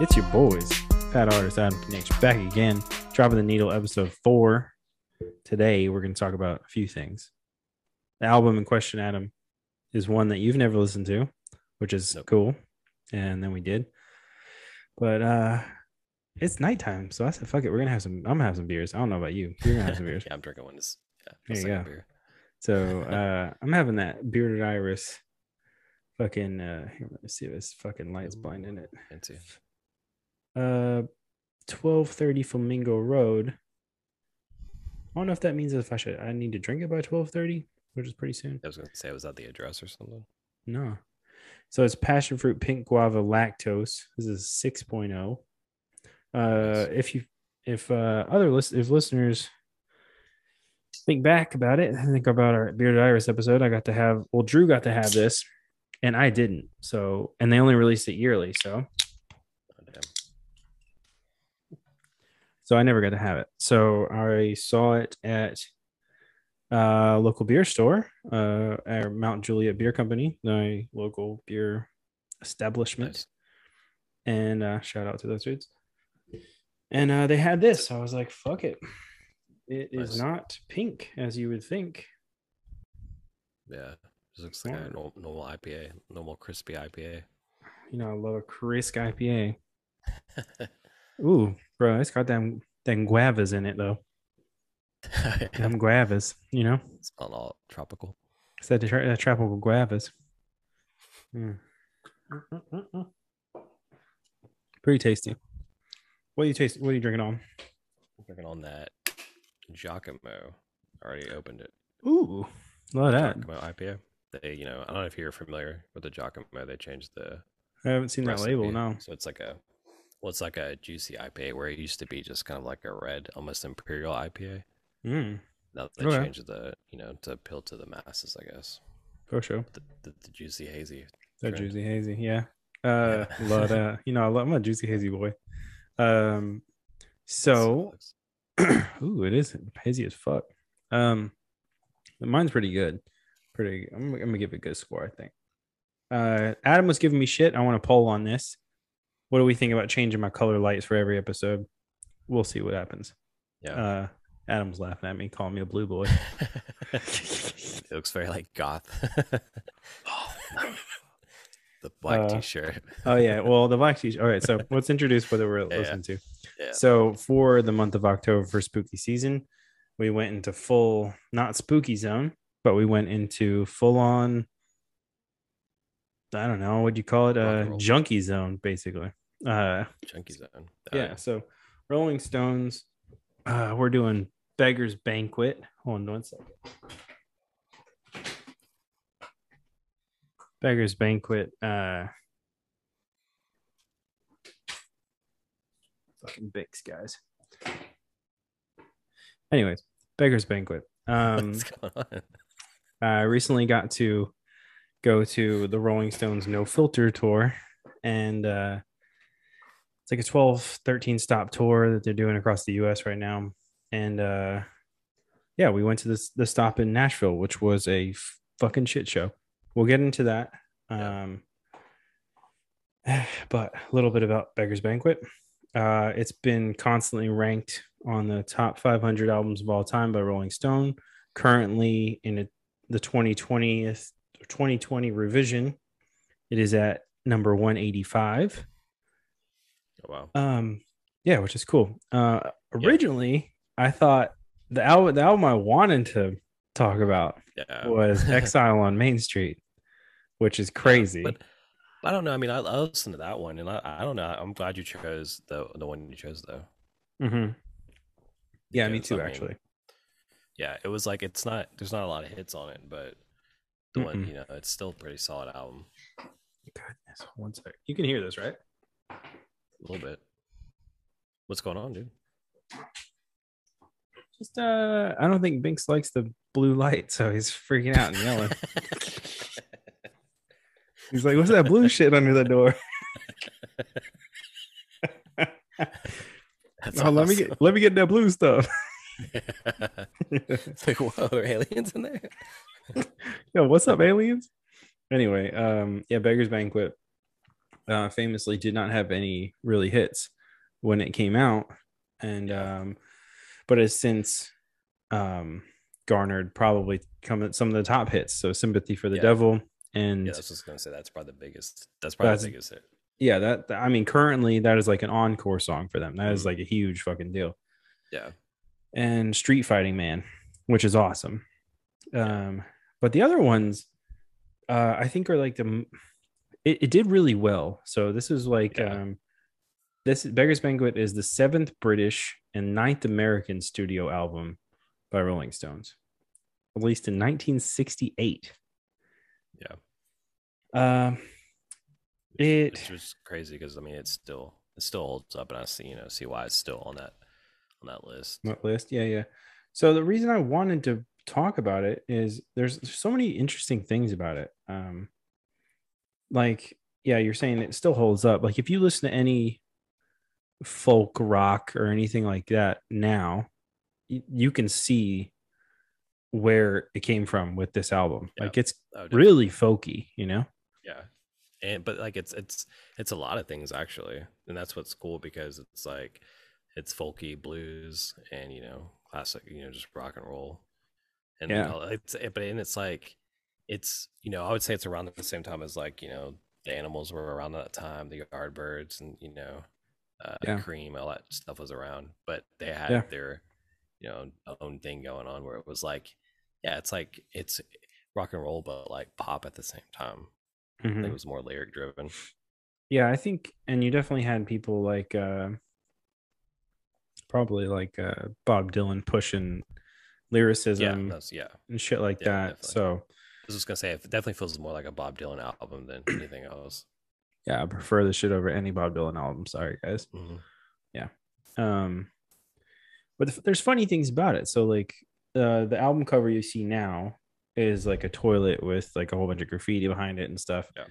It's your boys, Pat Artist, Adam Connection, back again, dropping the needle, episode four. Today, we're going to talk about a few things. The album in question, Adam, is one that you've never listened to, which is Nope. cool. And then we did, but uh it's nighttime, so I said, "Fuck it, we're gonna have some. I'm gonna have some beers. I don't know about you. You're gonna have some beers. yeah, I'm drinking one. Is yeah, There you go. beer. So uh I'm having that bearded iris. Fucking uh, here, let me see if this fucking light's blinding it. Into Uh, twelve thirty Flamingo Road. I don't know if that means if I should I need to drink it by twelve thirty, which is pretty soon. I was gonna say, was that the address or something? No. So it's passion fruit pink guava lactose. This is 6.0. Uh Nice. if you if uh other list if listeners think back about it, think about our bearded iris episode, I got to have well Drew got to have this and I didn't. So and they only released it yearly, so Oh, damn. So I never got to have it. So I saw it at uh local beer store, uh at Mount Juliet Beer Company, my local beer establishment. Nice. And uh shout out to those dudes. And uh they had this. I was like, fuck it. It is Nice. not pink as you would think. Yeah, this looks like a normal, normal IPA, normal crispy IPA. You know, I love a crisp IPA. Ooh, bro, it's got them them guavas in it though. Them guavas, you know? it's not all tropical. It's that, tra- that tropical guavas. Mm. Pretty tasty. What are you tasting? What are you drinking on? I'm drinking on that Giacomo. Already opened it. Ooh, love that. Giacomo IPA. They, you know, I don't know if you're familiar with the Giacomo. They changed the I haven't seen that label. recipe. No. So it's like a, well, it's like a juicy IPA where it used to be just kind of like a red, almost imperial IPA. Mm, Now they Okay. changed the, you know, to appeal to the masses, I guess. for sure. The, the, the juicy hazy. Trend. juicy hazy, yeah. Uh, love that. You know, I love, I'm a juicy hazy boy. Um, so ooh, it is hazy as fuck. Um, mine's pretty good. Pretty. I'm, I'm gonna give it a good score. I think. Uh, Adam was giving me shit. I want to poll on this. What do we think about changing my color lights for every episode? We'll see what happens. yeah. Uh, Adam's laughing at me, calling me a blue boy. it looks very like goth. the black Uh, t-shirt. oh yeah. Well, the black t shirt. All right. So let's introduce what we're yeah. listening to. Yeah. So for the month of October for spooky season, we went into full not spooky zone, but we went into full on I don't know, what do you call it? And Uh junkie zone, basically. Uh Chunky zone. Yeah, so Rolling Stones, uh we're doing Beggar's Banquet. Hold on one second. Beggar's Banquet, uh fucking Bix guys. Anyways, Beggar's Banquet. Um What's going on? I recently got to go to the Rolling Stones No Filter tour, and uh, it's like a 12, 13 stop tour that they're doing across the US right now. And uh, yeah, we went to this the stop in Nashville, which was a fucking shit show. We'll get into that. Um, but a little bit about Beggar's Banquet. Uh, it's been constantly ranked on the top 500 albums of all time by Rolling Stone. Currently in a, the 2020th 2020 revision, it is at number 185. Oh, wow. Um, yeah, which is cool. Uh, Yeah. originally, I thought the album the album I wanted to talk about Yeah. was Exile on Main Street, which is crazy. But I don't know. I mean, I, I listened to that one, and I, I don't know. I'm glad you chose the the one you chose though. Mm-hmm. Yeah, me too. I mean, actually, Yeah, it was like it's not. There's not a lot of hits on it, but the one you know, it's still a pretty solid album. goodness, one sec. You can hear this, right? A little bit. What's going on, dude? Just uh, I don't think Binks likes the blue light, so he's freaking out and yelling. he's like, "What's that blue shit under the door?" That's oh, let me get let me get that blue stuff. it's like, whoa, are aliens in there? Yo, what's up, aliens? Anyway, um, yeah, Beggar's Banquet. uh, famously did not have any really hits when it came out, and um, but has since um, garnered probably come some of the top hits. So "Sympathy for the Yeah. Devil" and Yeah, I was just gonna say that's probably the biggest. That's probably That's- the biggest hit. yeah, that I mean, currently that is like an encore song for them. That is Mhm. like a huge fucking deal. Yeah, and Street Fighting Man, which is awesome. Um, but the other ones, uh, I think are like the it, it did really well. So this is like Yeah. um, this Beggars Banquet is the seventh British and ninth American studio album by Rolling Stones, released in 1968. yeah. Um, it Which was crazy because I mean it's still it still holds up, and I see you know see why it's still on that on that list. What list? Yeah, yeah. So the reason I wanted to talk about it is there's so many interesting things about it. Um, like, yeah, you're saying it still holds up. Like, if you listen to any folk rock or anything like that now, y- you can see where it came from with this album. Yeah. Like, it's Oh, really folky, you know? Yeah. And but like it's it's it's a lot of things actually. And that's what's cool because it's like it's folky blues and you know, classic, you know, just rock and roll. And Yeah. it's it- but and it's like it's you know, I would say it's around the same time as like, you know, the animals were around that time, the Yardbirds and you know, uh Yeah. cream, all that stuff was around. But they had Yeah. their, you know, own thing going on where it was like, yeah, it's like it's rock and roll but like pop at the same time. I Mhm. think it was more lyric driven. Yeah, I think, and you definitely had people like, uh, probably like uh, Bob Dylan pushing Yeah, lyricism that's yeah. and shit like Yeah, that. definitely. So, I was just gonna say it definitely feels more like a Bob Dylan album than anything else. yeah, I prefer the shit over any Bob Dylan album. Sorry, guys. Mhm. Um, but the, there's funny things about it. So, like, uh, the album cover you see now is like a toilet with like a whole bunch of graffiti behind it and stuff. Yeah.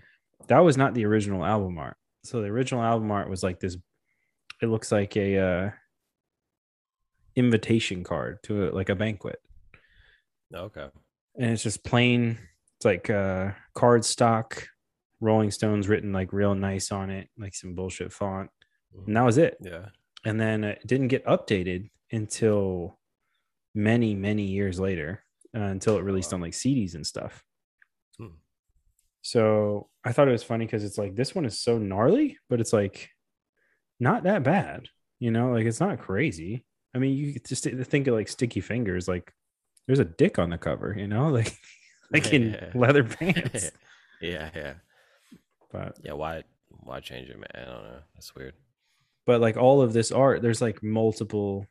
That was not the original album art. So the original album art was like this. It looks like a uh, invitation card to a, like a banquet. Okay. and it's just plain it's like uh card stock rolling stones written like real nice on it like some bullshit font and that was it Yeah. and then it didn't get updated until many many years later uh, until it released wow. on like cds and stuff Hmm. so i thought it was funny because it's like this one is so gnarly but it's like not that bad you know like it's not crazy i mean you just think of like sticky fingers like there's a dick on the cover you know like like in leather pants yeah, yeah. but Yeah, why why change it, man? I don't know. That's weird. but like all of this art there's like multiple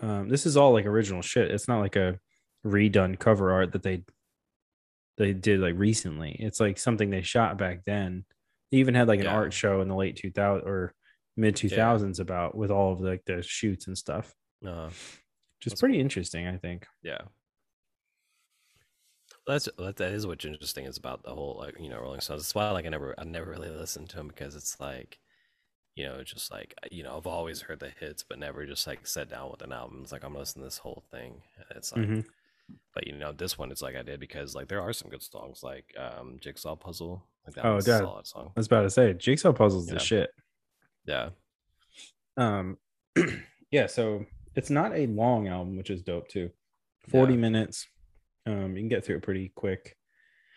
um this is all like original shit it's not like a redone cover art that they they did like recently it's like something they shot back then they even had like an Yeah. art show in the late 2000 or mid 2000s about with all of like the shoots and stuff Uh, which is That's pretty interesting i think yeah. That's that, that is what's interesting is about the whole like you know Rolling Stones. That's why like I never I never really listened to them because it's like you know just like you know I've always heard the hits but never just like sat down with an album. It's like I'm listening to this whole thing. And It's like mm-hmm. but you know this one it's like I did because like there are some good songs like um Jigsaw Puzzle. Like that Oh, yeah. a solid song. i was about to say jigsaw puzzles Yeah. the shit Yeah. um yeah so it's not a long album which is dope too 40 Yeah. minutes um you can get through it pretty quick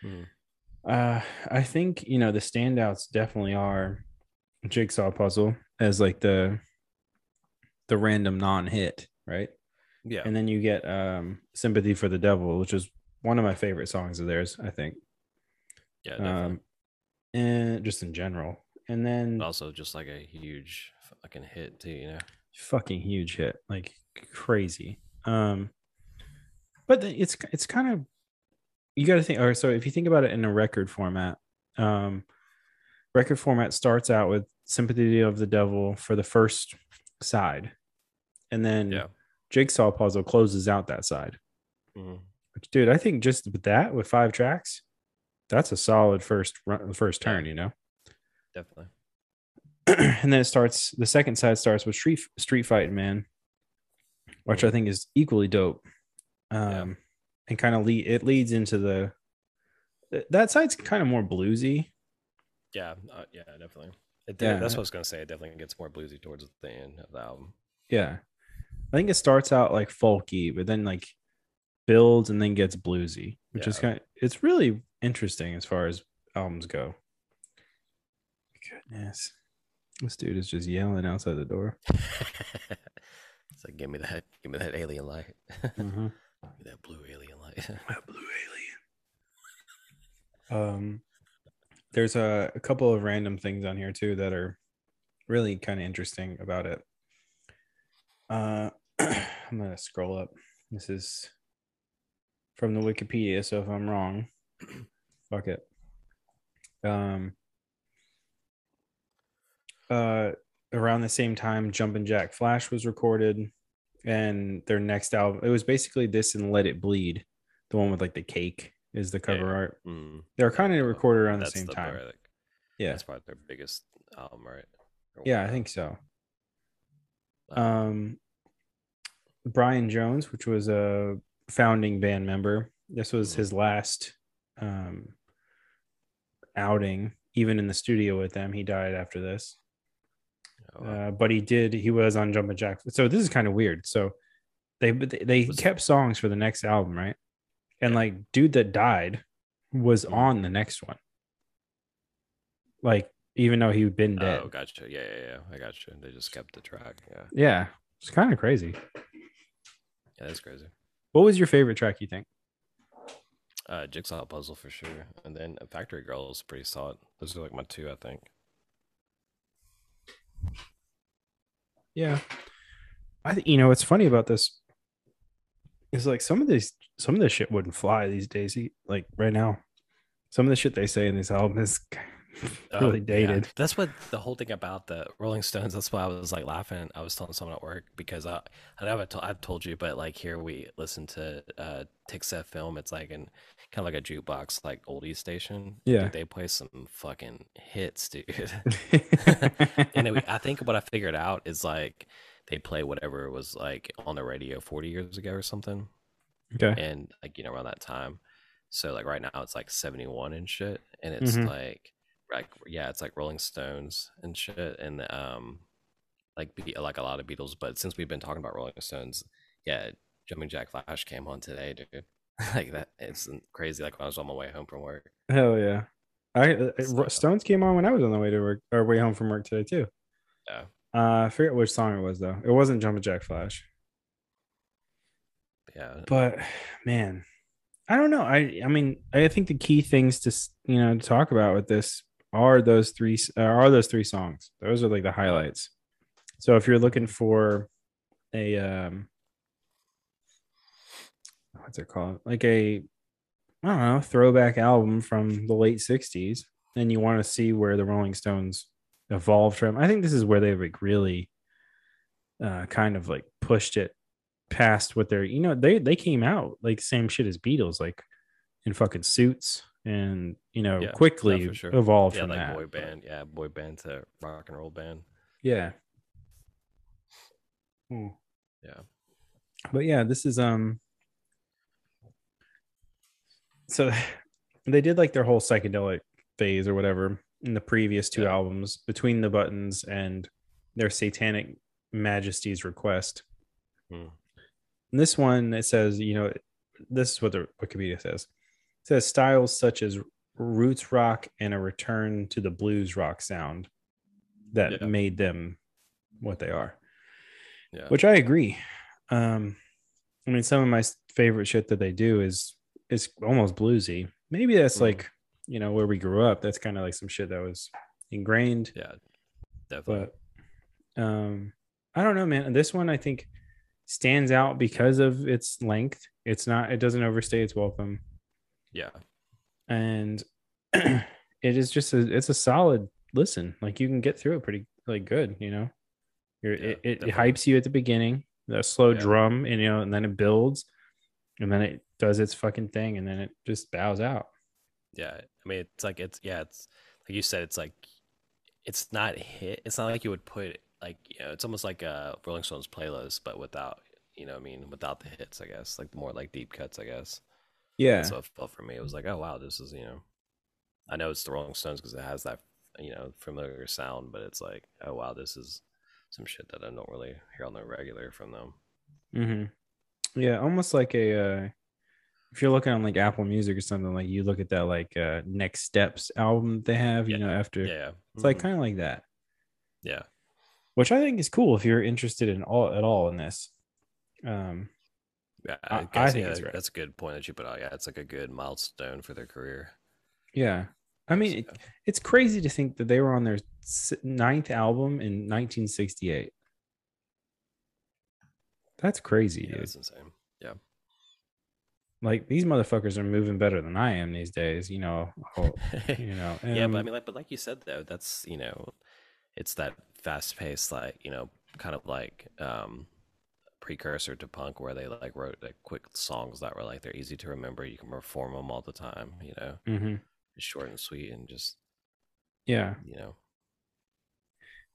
Mhm. uh i think you know the standouts definitely are jigsaw puzzle as like the the random non-hit right Yeah. and then you get um sympathy for the devil which is one of my favorite songs of theirs i think yeah. Definitely. um and just in general and then also just like a huge fucking hit too, you know. Fucking huge hit like crazy um but it's it's kind of you got to think or so if you think about it in a record format um record format starts out with sympathy of the devil for the first side and then Yeah. jigsaw puzzle closes out that side Mhm. which dude i think just with that with five tracks that's a solid first run first turn you know Definitely. and then it starts the second side starts with street street fighting man which i think is equally dope um Yeah. and kind of lead it leads into the that side's kind of more bluesy Yeah. Uh, yeah. Definitely. It yeah, that's what I was gonna say. It definitely gets more bluesy towards the end of the album. Yeah, I think it starts out like folky, but then like builds and then gets bluesy, which yeah. is kind of it's really interesting as far as albums go. Goodness. This dude is just yelling outside the door. it's like, give me that, give me that alien light. Mm-hmm. that blue alien light. that blue alien. Um, there's a, a couple of random things on here too that are really kind of interesting about it. Uh, I'm gonna scroll up. This is from the Wikipedia, so if I'm wrong, fuck it. Um, uh, around the same time, Jumpin' Jack Flash was recorded, and their next album it was basically this and Let It Bleed, the one with like the cake is the cover yeah. art. Mm. They're kind of recorded around the same the time. Part, yeah, that's probably their biggest album, right? Yeah, I think so. Um, Brian Jones, which was a founding band member, this was mm-hmm. his last um outing, even in the studio with them. He died after this. Oh, uh, but he did. He was on Jumpin' Jack. So this is kind of weird. So they they was kept songs for the next album, right? And yeah. like, dude that died was mm-hmm. on the next one. Like, even though he'd been dead. Oh, gotcha. Yeah, yeah, yeah. I gotcha. They just kept the track. Yeah. Yeah. It's kind of crazy. Yeah, that's crazy. What was your favorite track? You think? Uh, Jigsaw Puzzle for sure, and then Factory Girl is pretty solid. Those are like my two, I think. Yeah. I you know what's funny about this is like some of these some of this shit wouldn't fly these days. Like right now, some of the shit they say in this album is really oh, dated. Yeah. That's what the whole thing about the Rolling Stones. That's why I was like laughing. I was telling someone at work because I, I know I've, I've told you, but like here we listen to uh Film. It's like an kind of like a jukebox, like oldie station. Yeah, dude, they play some fucking hits, dude. and it, I think what I figured out is like they play whatever was like on the radio 40 years ago or something. Okay, and like you know around that time. So like right now it's like 71 and shit, and it's mm-hmm. like like yeah, it's like Rolling Stones and shit, and um, like be like a lot of Beatles. But since we've been talking about Rolling Stones, yeah, Jumping Jack Flash came on today, dude. like that, it's crazy. Like when I was on my way home from work. Hell yeah, I uh, Stones came on when I was on the way to work or way home from work today too. Yeah. Uh, I forget which song it was though. It wasn't Jumpin' Jack Flash. Yeah. But man, I don't know. I I mean, I think the key things to you know to talk about with this are those three uh, are those three songs. Those are like the highlights. So if you're looking for a um what's it called? Like a I don't know, throwback album from the late 60s and you want to see where the Rolling Stones evolved from. I think this is where they like really uh kind of like pushed it past what they're you know they they came out like same shit as Beatles like in fucking suits and you know yeah, quickly sure. evolved yeah, from like that. boy band, yeah, boy band to rock and roll band. Yeah. Hmm. Yeah. But yeah, this is um. So, they did like their whole psychedelic phase or whatever in the previous two yeah. albums, between the buttons and their satanic majesty's request. Hmm. this one, it says, you know, this is what the Wikipedia says says styles such as roots rock and a return to the blues rock sound that yeah. made them what they are. Yeah. Which I agree. Um I mean some of my favorite shit that they do is is almost bluesy. Maybe that's mm. like, you know, where we grew up. That's kind of like some shit that was ingrained. Yeah. Definitely. But um I don't know, man. This one I think stands out because of its length. It's not it doesn't overstay its welcome. Yeah. And it is just a it's a solid listen. Like you can get through it pretty like good, you know. You're, yeah, it, it, hypes you at the beginning, the slow yeah. drum, and you know, and then it builds, and then it does its fucking thing, and then it just bows out. Yeah, I mean, it's like it's yeah, it's like you said, it's like it's not hit. It's not like you would put like you know, it's almost like a Rolling Stones playlist, but without you know, I mean, without the hits, I guess, like more like deep cuts, I guess. Yeah. So it felt for me. It was like, oh wow, this is you know, I know it's the Rolling Stones because it has that you know familiar sound, but it's like oh wow, this is some shit that I don't really hear on the regular from them. Mm-hmm. Yeah, almost like a uh, if you're looking on like Apple Music or something, like you look at that like uh Next Steps album they have, you Yeah. know, after Yeah, it's like Mhm. kind of like that, yeah, which I think is cool if you're interested in all at all in this. Um, yeah. I- I, I think yeah, it's right. that's a good point that you put out. Yeah, it's like a good milestone for their career. yeah, I mean, it, it's crazy to think that they were on their ninth album in 1968. That's crazy, yeah, dude. that's insane. Yeah, Like these motherfuckers are moving better than I am these days. You know, you know. yeah, but I mean, like, but like you said though, that's you know, it's that fast paced, like you know, kind of like um precursor to punk, where they like wrote like quick songs that were like they're easy to remember. You can perform them all the time. You know, mm-hmm. it's short and sweet, and just yeah. you know,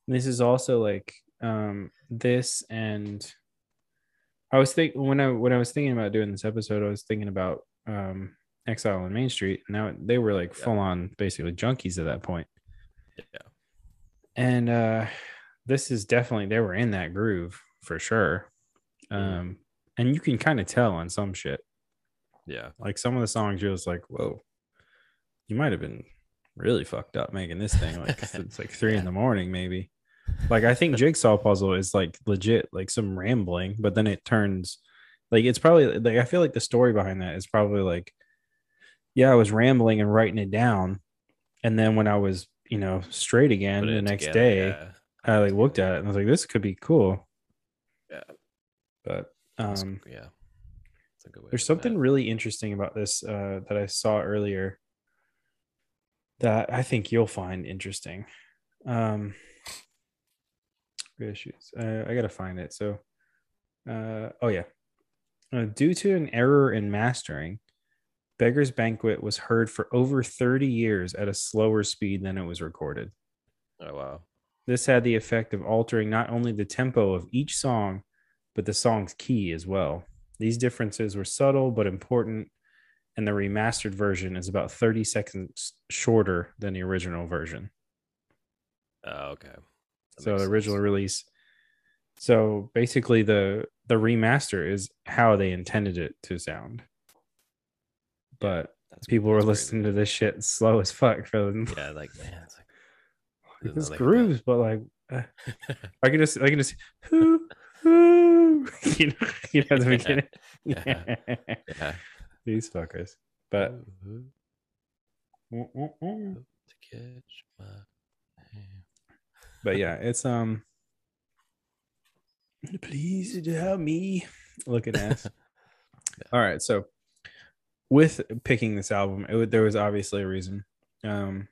this is also like um this and i was think when i when i was thinking about doing this episode i was thinking about um exile on main street now they were like Yeah. full on basically junkies at that point yeah, and uh this is definitely they were in that groove for sure. Um and you can kind of tell on some shit. Yeah, like some of the songs you're just like whoa. You might have been really fucked up making this thing like it's like three in the morning maybe. Like i think jigsaw puzzle is like legit like some rambling but then it turns like it's probably like i feel like the story behind that is probably like yeah i was rambling and writing it down and then when i was you know straight again the next together, day yeah. i like looked at it and i was like this could be cool. Yeah. But um yeah, a good way. there's something it. really interesting about this uh, that I saw earlier that I think you'll find interesting. Um, issues. Uh, I gotta find it. So, uh, oh yeah, uh, due to an error in mastering, "Beggar's Banquet" was heard for over 30 years at a slower speed than it was recorded. Oh wow. This had the effect of altering not only the tempo of each song, but the song's key as well. These differences were subtle but important, and the remastered version is about 30 seconds shorter than the original version. Oh, okay. That so the original sense. release. So basically, the the remaster is how they intended it to sound. But That's- people were crazy. listening to this shit slow as fuck for them. Yeah, like man, it's like this grooves, but like uh, I can just I can just hoo, hoo, you know, you know the beginning. Yeah. yeah. These fuckers. But Ooh, mm, mm, mm. to catch my but yeah, it's um please help me. Look at ass. All right, so with picking this album, it, there was obviously a reason. Um,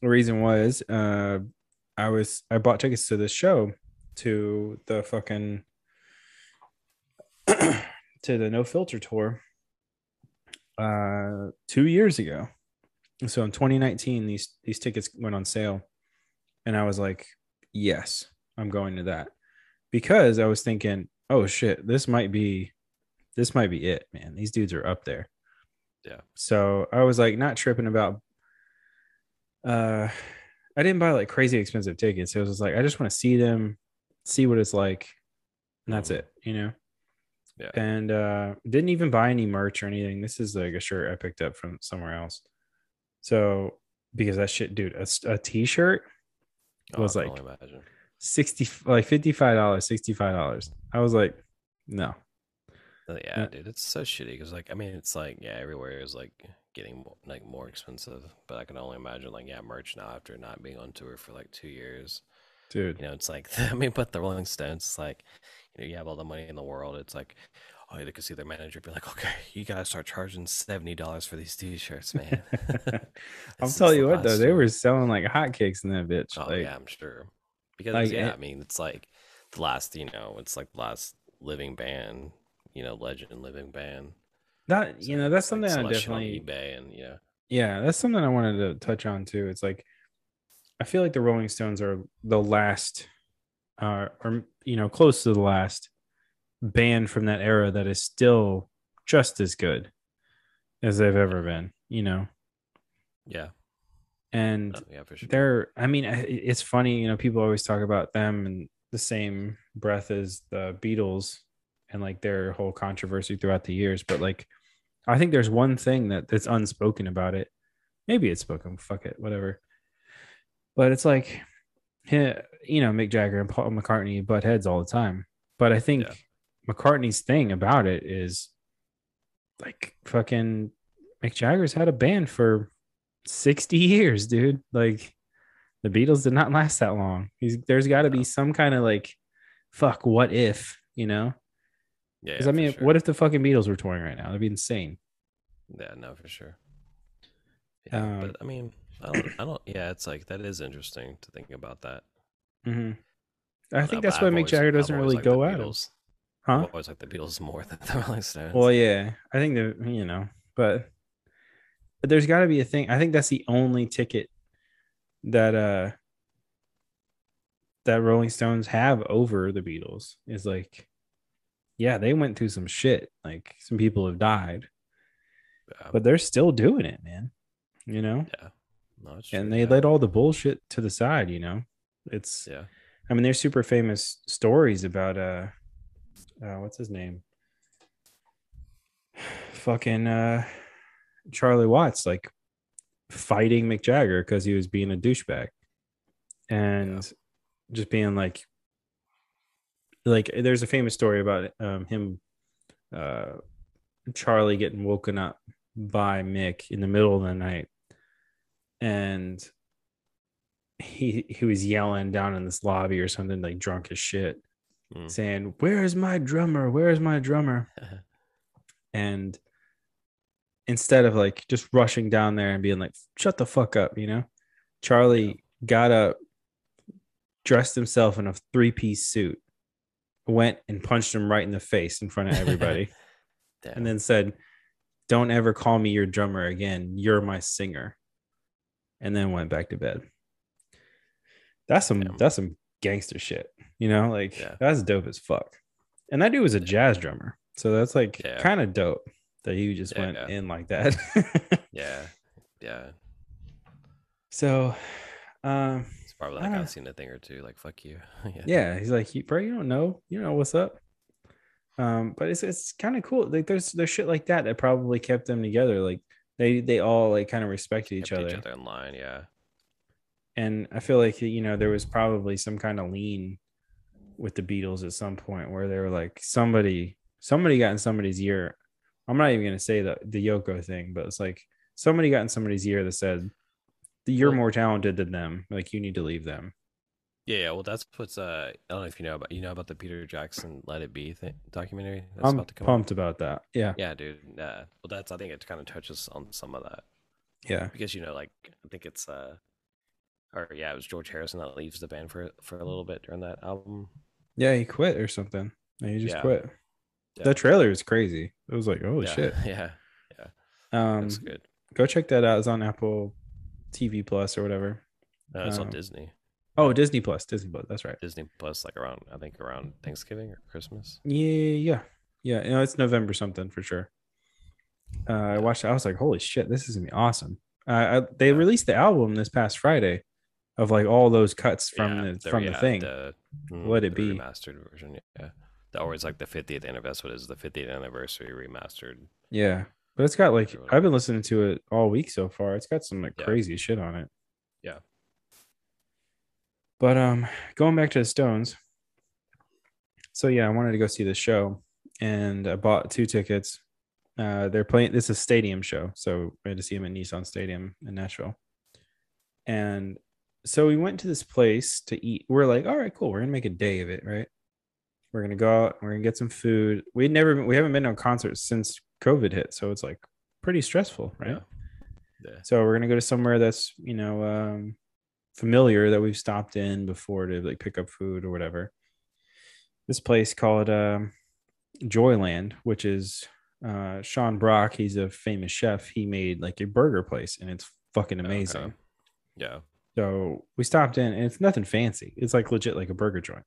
the reason was uh, I was I bought tickets to this show to the fucking to the No Filter tour uh two years ago. So in 2019, these these tickets went on sale, and I was like, yes, I'm going to that because I was thinking, oh shit, this might be this might be it, man. These dudes are up there. Yeah. So I was like not tripping about uh I didn't buy like crazy expensive tickets. It was just like I just want to see them, see what it's like. And that's Mhm. it, you know. Yeah. And uh didn't even buy any merch or anything. This is like a shirt I picked up from somewhere else. So because that shit, dude, a, a t-shirt Oh, was can like- only imagine. 60 like 55 dollars 65 dollars i was like no Uh, Yeah, Yeah. dude, it's so shitty because like I mean, it's like yeah, everywhere is like getting mo- like more expensive. But I can only imagine like yeah, merch now after not being on tour for like two years. dude You know, it's like I mean, but the Rolling Stones, it's like you know, you have all the money in the world. It's like oh, they could see their manager be like, okay, you gotta start charging seventy dollars for these T-shirts, man. i'll tell you what though they were selling like hotcakes in that bitch Oh like yeah, I'm sure. Because like, yeah, it- I mean, it's like the last, you know, it's like the last living band, you know, legend living band. that you know that's it's, like, something i definitely eBay and yeah, yeah that's something i wanted to touch on too it's like i feel like the rolling stones are the last uh or you know close to the last band from that era that is still just as good as they've ever been you know? Yeah, and Oh, yeah, for sure. they're i mean it's funny you know people always talk about them in the same breath as the beatles and like their whole controversy throughout the years but like i think there's one thing that that's unspoken about it. Maybe it's spoken fuck it whatever. But it's like you know mick jagger and paul mccartney butt heads all the time but i think Yeah. mccartney's thing about it is like fucking mick jagger's had a band for 60 years, dude. Like the Beatles did not last that long. He's, there's got to be some kind of like, fuck, what if, you know? Yeah, Because yeah, I mean, sure. what if the fucking Beatles were touring right now? That'd be insane. Yeah, no, for sure. Yeah, Um, but I mean, I don't, I don't. Yeah, it's like that is interesting to think about that. hmm I think know, that's why Mick Jagger doesn't really go at huh? I've always like the Beatles more than the Rolling Stones. Well, yeah, I think that you know, but but there's got to be a thing. I think that's the only ticket that uh that Rolling Stones have over the Beatles is like, yeah, they went through some shit. Like some people have died, yeah, but they're still doing it, man. You know, yeah. No, and they yeah. let all the bullshit to the side. You know, it's Yeah, I mean, there's super famous stories about uh, uh what's his name? Fucking uh Charlie Watts like fighting Mick Jagger because he was being a douchebag. And just being like like there's a famous story about um him uh Charlie getting woken up by Mick in the middle of the night and he he was yelling down in this lobby or something like drunk as shit Mm. saying where's my drummer? Where's my drummer? And instead of like just rushing down there and being like shut the fuck up you know charlie got up dressed himself in a three-piece suit went and punched him right in the face in front of everybody and then said don't ever call me your drummer again. You're my singer and then went back to bed that's some Damn. that's some gangster shit you know like Yeah. that's dope as fuck and that dude was a jazz drummer so that's like Yeah. kind of dope that he just Yeah, went in like that yeah, yeah. so um It's probably like I've seen a thing or two. Like fuck you. yeah. yeah he's like "You- bro you don't know you don't know what's up um but it's it's kind of cool like there's there's shit like that that probably kept them together like they they all like kind of respected each other each other. in line. Yeah, and i feel like you know there was probably some kind of lean with the beatles at some point where they were like somebody somebody got in somebody's ear. I'm not even going to say the the yoko thing but it's like somebody got in somebody's ear that said you're more talented than them. Like you need to leave them yeah. Well, that's what's. Uh, I don't know if you know about you know about the Peter Jackson "Let It Be" thing, documentary that's i'm about to come. out? pumped about that yeah Yeah, dude. Uh, well, that's. I think it kind of touches on some of that yeah because you know, like I think it's. uh Or yeah, it was George Harrison that leaves the band for for a little bit during that album. yeah he quit or something Yeah, he just Yeah. quit Yeah. the trailer is crazy it was like holy yeah. shit Yeah, yeah. um that's good. go check that out it's on apple tv plus or whatever No, it's on um, Disney. Oh disney plus disney plus that's right Disney Plus, like around I think around Thanksgiving or Christmas. Yeah, yeah, yeah. You know, it's November something for sure. Uh, I watched. it, I was like, "Holy shit, this is gonna be awesome!" Uh, I, they Yeah. released the album this past Friday, of like all those cuts from Yeah, the from the yeah, thing. The, mm, Let it be. remastered version. Yeah, that or it's like the 50th anniversary. What is the 50th anniversary remastered? yeah, but it's got like I've been listening to it all week so far. It's got some like crazy shit on it. Yeah. But um, going back to the Stones. So yeah, I wanted to go see the show, and I bought two tickets. Uh, they're playing. This is a stadium show, so we had to see them at Nissan Stadium in Nashville. And so we went to this place to eat. We're like, all right, cool. We're gonna make a day of it, right? We're gonna go out. We're gonna get some food. We never, we haven't been to a concert since COVID hit, so it's like pretty stressful, right? Yeah. Yeah. So we're gonna go to somewhere that's you know um, familiar that we've stopped in before to like pick up food or whatever. This place called um, Joyland, which is uh, Sean Brock. He's a famous chef. He made like a burger place, and it's fucking amazing. Okay. Yeah. So we stopped in, and it's nothing fancy. It's like legit like a burger joint.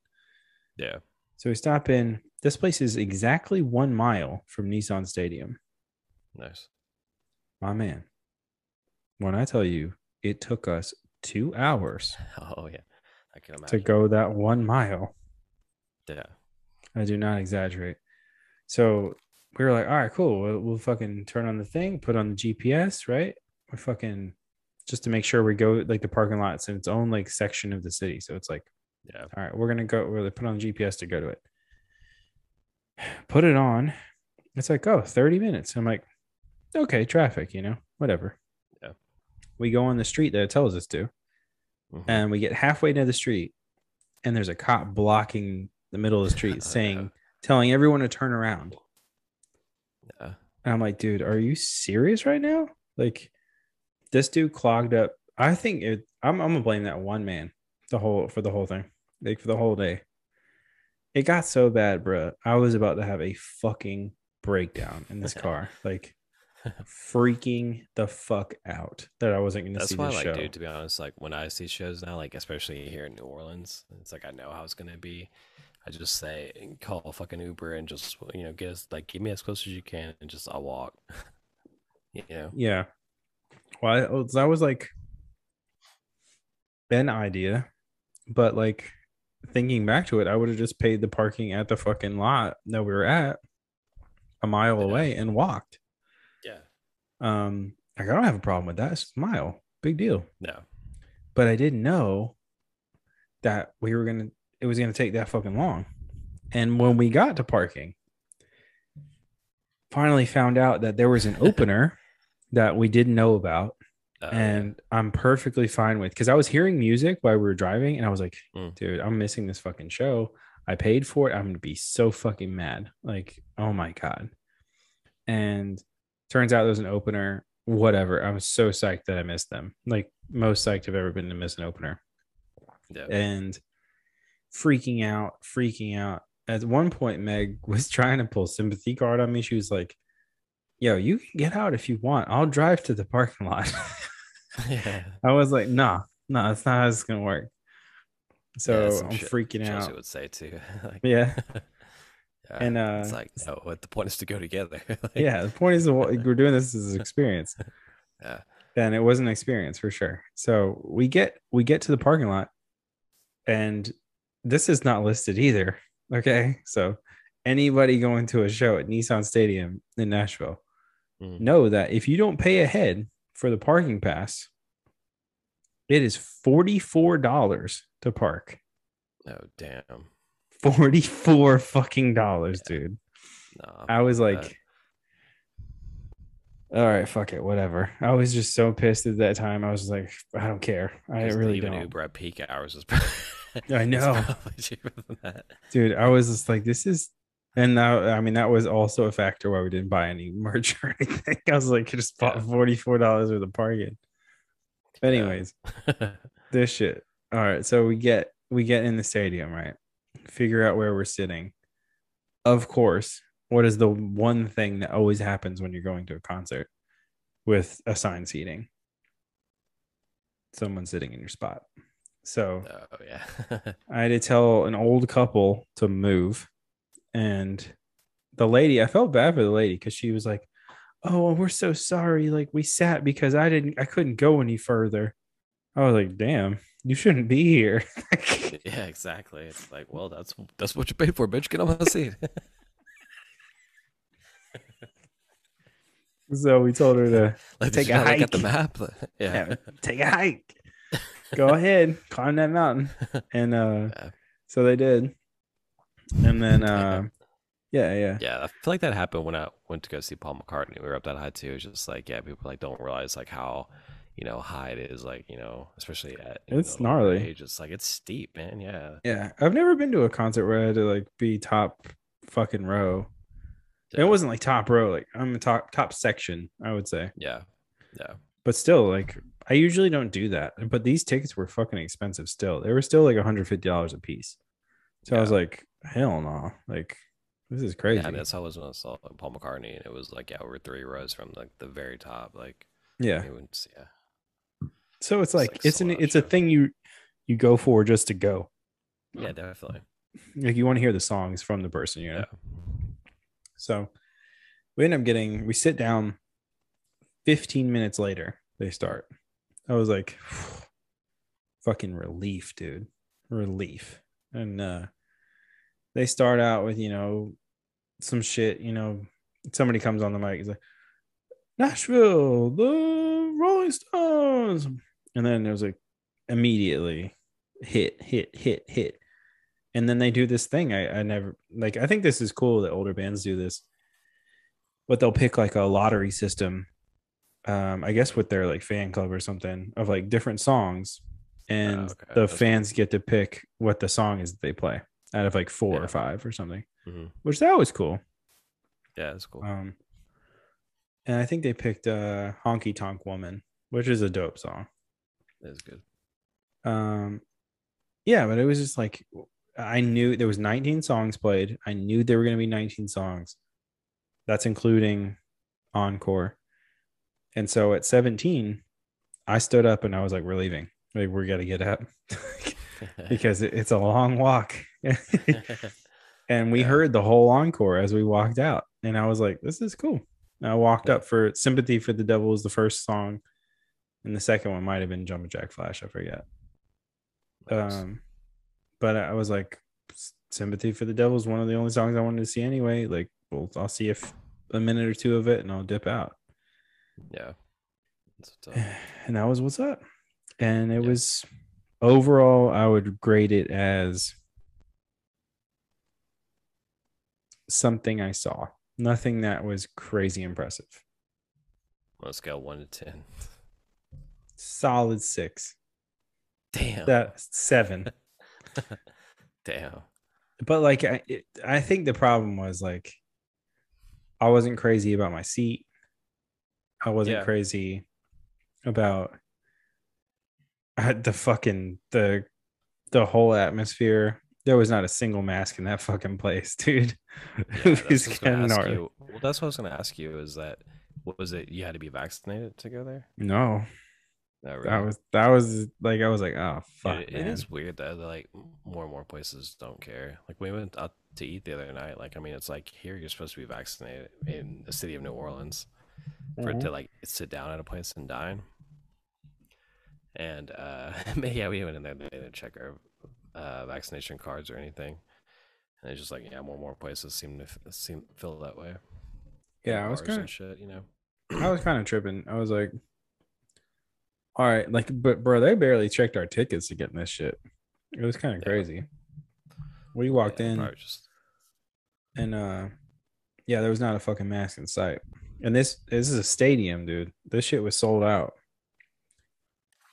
Yeah. So we stop in. This place is exactly one mile from Nissan Stadium. Nice. My man, when I tell you it took us two hours Oh yeah, I can imagine. to go that one mile. Yeah, I do not exaggerate. So we were like, all right, cool. We'll, we'll fucking turn on the thing, put on the GPS, right? We're fucking just to make sure we go like the parking lot's in its own like section of the city. So it's like, yeah. all right, we're gonna go. We're gonna put on the GPS to go to it. Put it on. It's like, oh, 30 minutes. I'm like, okay, traffic, you know, whatever. We go on the street that it tells us to, Mhm. and we get halfway to the street, and there's a cop blocking the middle of the street saying, telling everyone to turn around. yeah. And I'm like, dude, are you serious right now? Like, this dude clogged up. I think it. I'm, I'm gonna blame that one man the whole for the whole thing, like for the whole day. It got so bad, bro. I was about to have a fucking breakdown in this car, like freaking the fuck out that I wasn't gonna see why, the like, show. dude, to be honest, like when I see shows now, like especially here in New Orleans, it's like I know how it's gonna be. I just say call a fucking Uber and just you know get us like get me as close as you can and just I'll walk. you know, Yeah. Well, I, oh, that was like an idea, but like thinking back to it, I would have just paid the parking at the fucking lot that we were at a mile Yeah. away and walked. Um, like, I don't have a problem with that. Just big deal. no, But I didn't know that we were gonna. It was gonna take that fucking long. And when we got to parking, finally found out that there was an opener that we didn't know about uh, and I'm perfectly fine with because I was hearing music while we were driving, and I was like, Mm. dude, I'm missing this fucking show. I paid for it. I'm gonna be so fucking mad. Like, oh my god. And turns out there was an opener. Whatever. I was so psyched that I missed them. Like most psyched I've ever been to miss an opener. yeah, And freaking out, freaking out. At one point, Meg was trying to pull sympathy card on me. She was like, Yo, you can get out if you want. I'll drive to the parking lot. yeah. I was like, nah, no, that's not how it's gonna work. So Yeah, I'm freaking out. would say too. like, Yeah. Yeah, And uh it's like no, what the point is to go together. Like, yeah, the point is what- we're doing this as an experience. yeah, And it was an experience for sure. So we get we get to the parking lot and this is not listed either. Okay. So anybody going to a show at Nissan Stadium in Nashville Mhm. know that if you don't pay ahead for the parking pass, it is $44 to park. Oh damn. 44 fucking dollars, dude. No, I was like, that. all right, fuck it, whatever. I was just so pissed at that time. I was like, I don't care. I really even don't. Uber at peak hours is probably, I know. probably cheaper than that. Dude, I was just like, this is, and now, I mean, that was also a factor why we didn't buy any merch or anything. I was like, I just bought $44 worth of parking. But Yeah. anyways, this shit. All right, so we get we get in the stadium, right? Figure out where we're sitting. Of course, what is the one thing that always happens when you're going to a concert with assigned seating? Someone sitting in your spot. So oh yeah. I had to tell an old couple to move, and the lady, I felt bad for the lady because she was like, "Oh, we're so sorry. Like we sat because I didn't, I couldn't go any further." I was like, "Damn, you shouldn't be here." yeah, exactly. It's like, well, that's that's what you paid for, bitch. Get on my seat. so we told her to like, Take a not look at the map. Yeah. take a hike. Go ahead, climb that mountain, and uh, Yeah. so they did. And then, uh, yeah, yeah, Yeah, I feel like that happened when I went to go see Paul McCartney. We were up that high too. It's just like, yeah, people like don't realize like how, you know, high it is. Like, you know, especially at It's know, gnarly. Age. It's like it's steep, man. Yeah. yeah. I've never been to a concert where I had to like be top fucking row. yeah. It wasn't like top row, like I'm a top top section, I would say. Yeah. Yeah. But still, like I usually don't do that. But these tickets were fucking expensive still. They were still like $150 a piece. So I was like, hell no. Like this is crazy. Yeah, that's how it was when I saw Paul McCartney, and it was like yeah, over three rows from like the very top. Like, yeah. it was, yeah, So it's It's like like it's an it's a thing you you go for just to go. yeah, definitely. Like you want to hear the songs from the person, you know. Yeah. So we end up getting we sit down 15 minutes later, they start. I was like, fucking relief, dude, relief. And uh, they start out with you know some shit. You know, somebody comes on the mic, he's like, Nashville, the Rolling Stones, and then it was like immediately hit, hit, hit, hit. And then they do this thing. I, I never like. I think this is cool that older bands do this, but they'll pick like a lottery system. Um, I guess with their like fan club or something of like different songs, and Oh, okay. the That's fans get to pick what the song is that they play out of like four Yeah. or five or something, Mhm. which that was cool. Yeah, that's cool. Um, and I think they picked uh, "Honky Tonk Woman," which is a dope song. That's good. Um, yeah, but it was just like I knew there was 19 songs played. I knew there were going to be 19 songs. That's including encore. And so at 17, I stood up and I was like, "We're leaving. Like, we're gonna get up because it- it's a long walk." and we Yeah. heard the whole encore as we walked out, and I was like, "This is cool." And I walked Yeah. up for "Sympathy for the Devil" was the first song, and the second one might have been "Jumpin' Jack Flash." I forget. Nice. Um, but I was like, "Sympathy for the Devil" is one of the only songs I wanted to see anyway. Like, well, I'll see if a minute or two of it, and I'll dip out. yeah. That's. And that was what's up. And it Yeah. was overall, I would grade it as something I saw. Nothing that was crazy impressive. On a scale of one to ten. Solid six. Damn. That seven. Damn. but like I, it, I think the problem was like I wasn't crazy about my seat. I wasn't Yeah. crazy about uh, the fucking the the whole atmosphere. There was not a single mask in that fucking place, dude. Yeah, that's what I was was gonna ask gnarly. you. Well, that's what I was going to ask you. Is that what was it? You had to be vaccinated to go there? No, No, that was that was like I was like, oh fuck, it- it is weird that like more and more places don't care. Like we went out to eat the other night. Like I mean, it's like here you're supposed to be vaccinated in the city of New Orleans for it to like sit down at a place and dine. And uh, yeah, we went in there. They didn't check our uh, vaccination cards or anything. And it's just like yeah, more and more places seem to f- seem feel that way. Yeah, I was kind of shit, you know. I was kind of tripping. I was like, all right, like, but bro, they barely checked our tickets to get in this shit. It was kind of Yeah. crazy. We walked Yeah, in just and uh yeah, there was not a fucking mask in sight. And this this is a stadium, dude. This shit was sold out.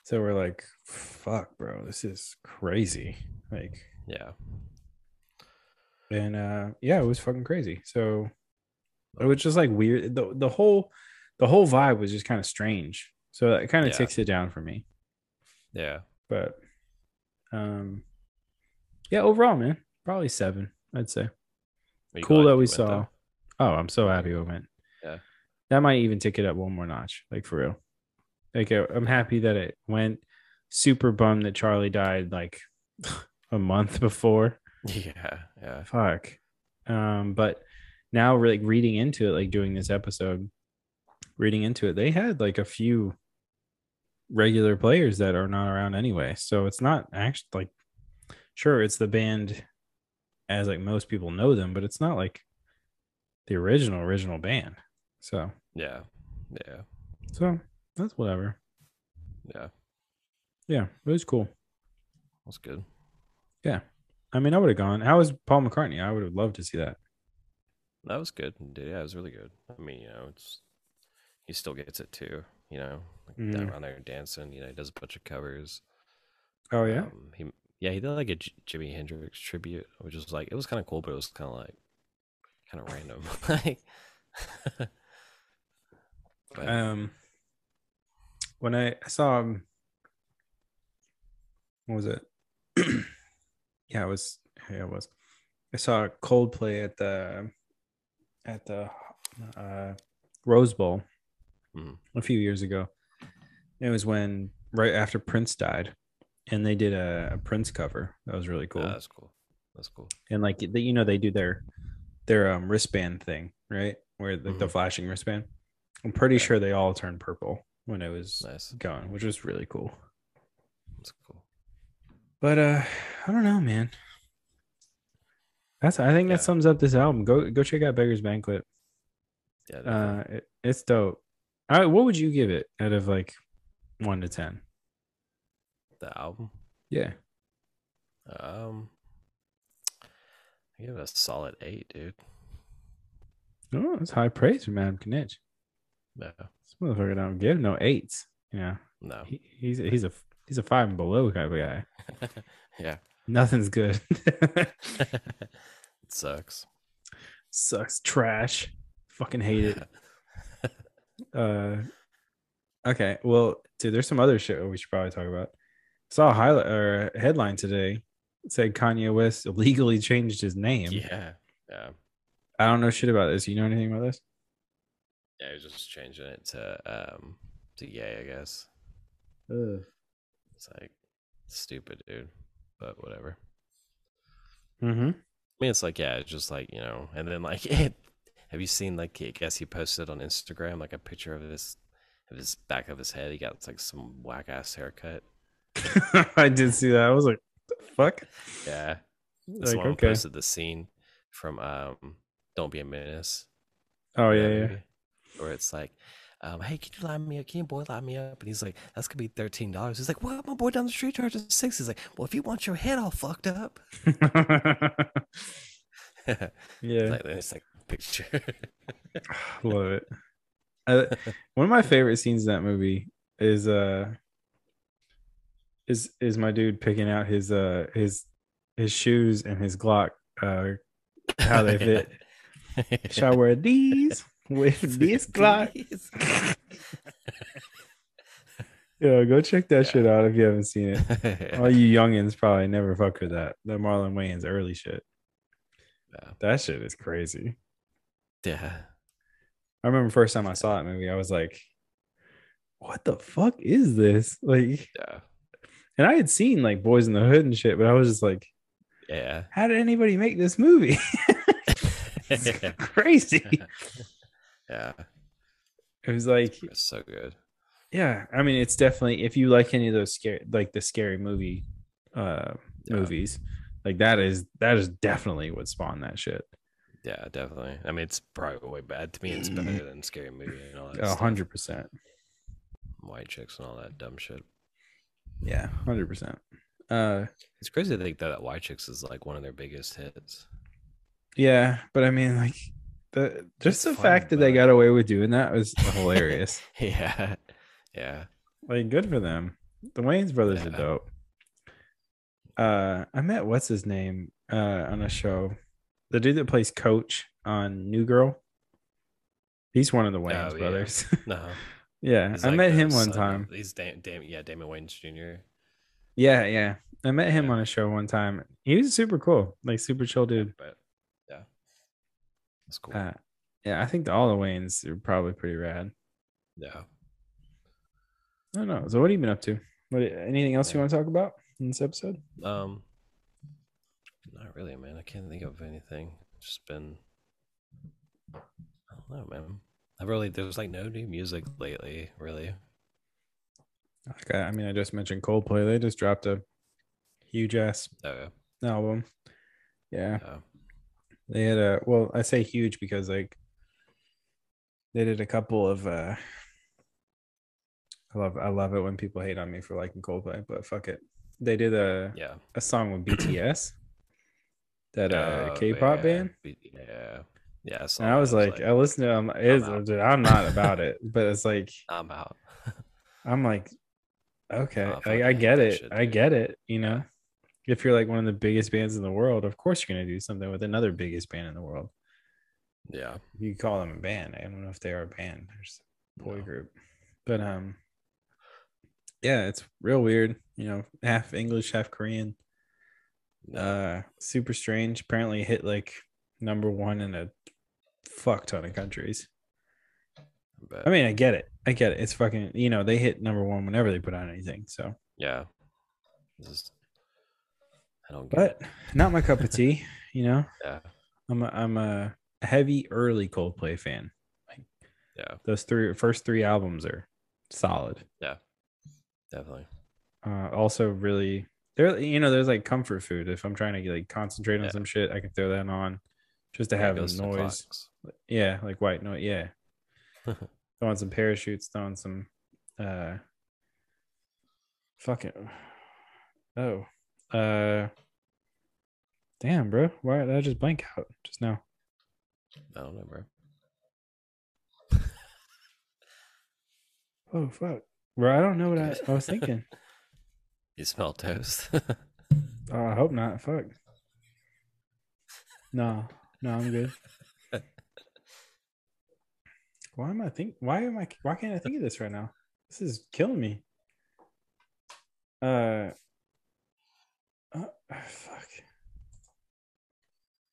So we're like, fuck, bro, this is crazy. Like, yeah. and uh yeah, it was fucking crazy. So it was just like weird. The the whole the whole vibe was just kind of strange. So that kind of Yeah. ticks it down for me. Yeah. But um yeah, overall, man, probably seven, I'd say. Cool that we saw. though? Oh, I'm so happy we went. Yeah. That might even take it up one more notch, like for real. Like I'm happy that it went. Super bummed that Charlie died like a month before. Yeah. Yeah. Fuck. Um, but now like reading into it, like doing this episode, reading into it, they had like a few regular players that are not around anyway. So it's not actually like sure it's the band as like most people know them, but it's not like the original original band. So Yeah. Yeah. so that's whatever. Yeah. Yeah, it was cool. That's good. Yeah, I mean, I would have gone. How was Paul McCartney? I would have loved to see that. That was good. Yeah, it was really good. I mean, you know, it's he still gets it too. You know, like down Mhm. around there dancing. You know, he does a bunch of covers. Oh yeah. Um, he yeah, he did like a J- Jimi Hendrix tribute, which was like it was kind of cool, but it was kind of like kind of random. like, but, Um, when I, I saw him, what was it? yeah, it was. Yeah, it was. I saw Coldplay at the at the uh, Rose Bowl Mhm. a few years ago. It was when right after Prince died, and they did a, a Prince cover. That was really cool. yeah, that's cool. That's cool. and like they, you know they do their their um wristband thing right where like the Mhm. flashing wristband i'm pretty Yeah. sure they all turn purple when it was Nice. going, which was really cool. That's cool. But uh I don't know, man. That's I think Yeah. that sums up this album. Go go check out Beggar's Banquet. Yeah. Uh it, it's dope. All right, what would you give it out of like one to ten? the album. Yeah. Um, I give it a solid eight, dude. Oh, that's high praise from Adam Knitch. No, This motherfucker don't give no eights. Yeah. no. He, he's he's a he's a five and below kind of guy. yeah, Nothing's good. it sucks. Sucks. Trash. Fucking hate it. Uh okay. Well, dude, there's some other shit we should probably talk about. Saw a highlight or a headline today. It said Kanye West illegally changed his name. yeah, yeah, I don't know shit about this. You know anything about this? yeah. He's just changing it to um to yay, I guess. Ugh. It's like stupid, dude. But whatever. Mm-hmm. I mean, it's like yeah, it's just like you know, and then like it. Have you seen like I guess he posted on Instagram like a picture of this of his back of his head. He got like some whack ass haircut. I did see that. I was like, the fuck? Yeah, This Like, one okay. posted the scene from um Don't Be a Menace. Oh yeah, yeah. Where it's like, um, hey, can you line me up? Can your boy line me up? And he's like, that's gonna be thirteen dollars. He's like, what? My boy down the street charges six. He's like, well, if you want your head all fucked up, yeah. like, it's like picture. Love it. One of my favorite scenes in that movie is uh is is my dude picking out his uh his his shoes and his Glock uh how they fit. Shall I wear these with this Glock? Yeah, go check that shit out if you haven't seen it. All you youngins probably never fuck with that. The Marlon Wayans early shit. Yeah. That shit is crazy. Yeah. I remember first time I saw that movie, I was like, "What the fuck is this?" Like, Yeah. and I had seen like Boys in the Hood and shit, but I was just like, Yeah. "How did anybody make this movie?" it's crazy. yeah. It was like, It's so good. yeah. I mean, it's definitely if you like any of those scary, like the scary movie, uh, Yeah. movies, like that is that is definitely what spawned that shit. Yeah, definitely. I mean, it's probably way bad. To me, it's better than Scary Movie and all that. A hundred percent. White chicks and all that dumb shit. Yeah, hundred percent. Uh, It's crazy to think that, that White Chicks is like one of their biggest hits. yeah, but I mean, like the just It's the fun, fact that they got away with doing that was hilarious. yeah. Yeah. like, good for them. The Wayans brothers are dope. Uh, I met what's his name uh on a show, the dude that plays Coach on New Girl. He's one of the Wayans Oh, yeah. brothers. No. yeah, he's I like met him one son time. He's Dam- Dam- yeah, Damon Wayans Jr. Yeah, yeah. I met him Yeah. on a show one time. He was super cool, like super chill dude. But yeah. That's cool. Uh, yeah, I think the, all the Wayans are probably pretty rad. yeah. I don't know. So, what have you been up to? What anything else you want to talk about in this episode? Um not really, man. I can't think of anything. Just been I don't know, man. I really there's like no new music lately, really. Like, I, I mean, I just mentioned Coldplay. They just dropped a huge ass Oh album. Yeah, yeah. they had a well. I say huge because like they did a couple of. uh I love I love it when people hate on me for liking Coldplay, but fuck it. They did a Yeah. a song with BTS, that uh Oh, K-pop yeah. band. Yeah. Yeah. And I was like, I listened to them. Dude, I'm not about it, but it's like I'm out. I'm like, okay, Oh, I I, I get it. shit, I get it. You know, if you're like one of the biggest bands in the world, of course you're gonna do something with another biggest band in the world. yeah. You call them a band. I don't know if they are a band. They're a boy No. group, but um, yeah, it's real weird. You know, half English, half Korean. Uh, super strange. Apparently hit like number one in a fuck ton of countries. but, I mean, I get it. I get it. It's fucking, you know, they hit number one whenever they put out anything. So, yeah. This is, I don't get but it. not my cup of tea. You know, Yeah. I'm a, I'm a heavy early Coldplay fan. Yeah. Those three first three albums are solid. Yeah, definitely. Uh, also, really, there you know, there's like comfort food. If I'm trying to like concentrate on Yeah. some shit, I can throw that on just to have the noise. Yeah, like white noise. Yeah, throwing some parachutes, throwing some, uh, fucking, oh, uh, damn, bro, why did I just blank out just now? I don't know, bro. Oh fuck, bro, I don't know what I, I was thinking. You smell toast. Oh, I hope not. Fuck. No, no, I'm good. Why am I think? Why am I? Why can't I think of this right now? This is killing me. Uh, uh fuck.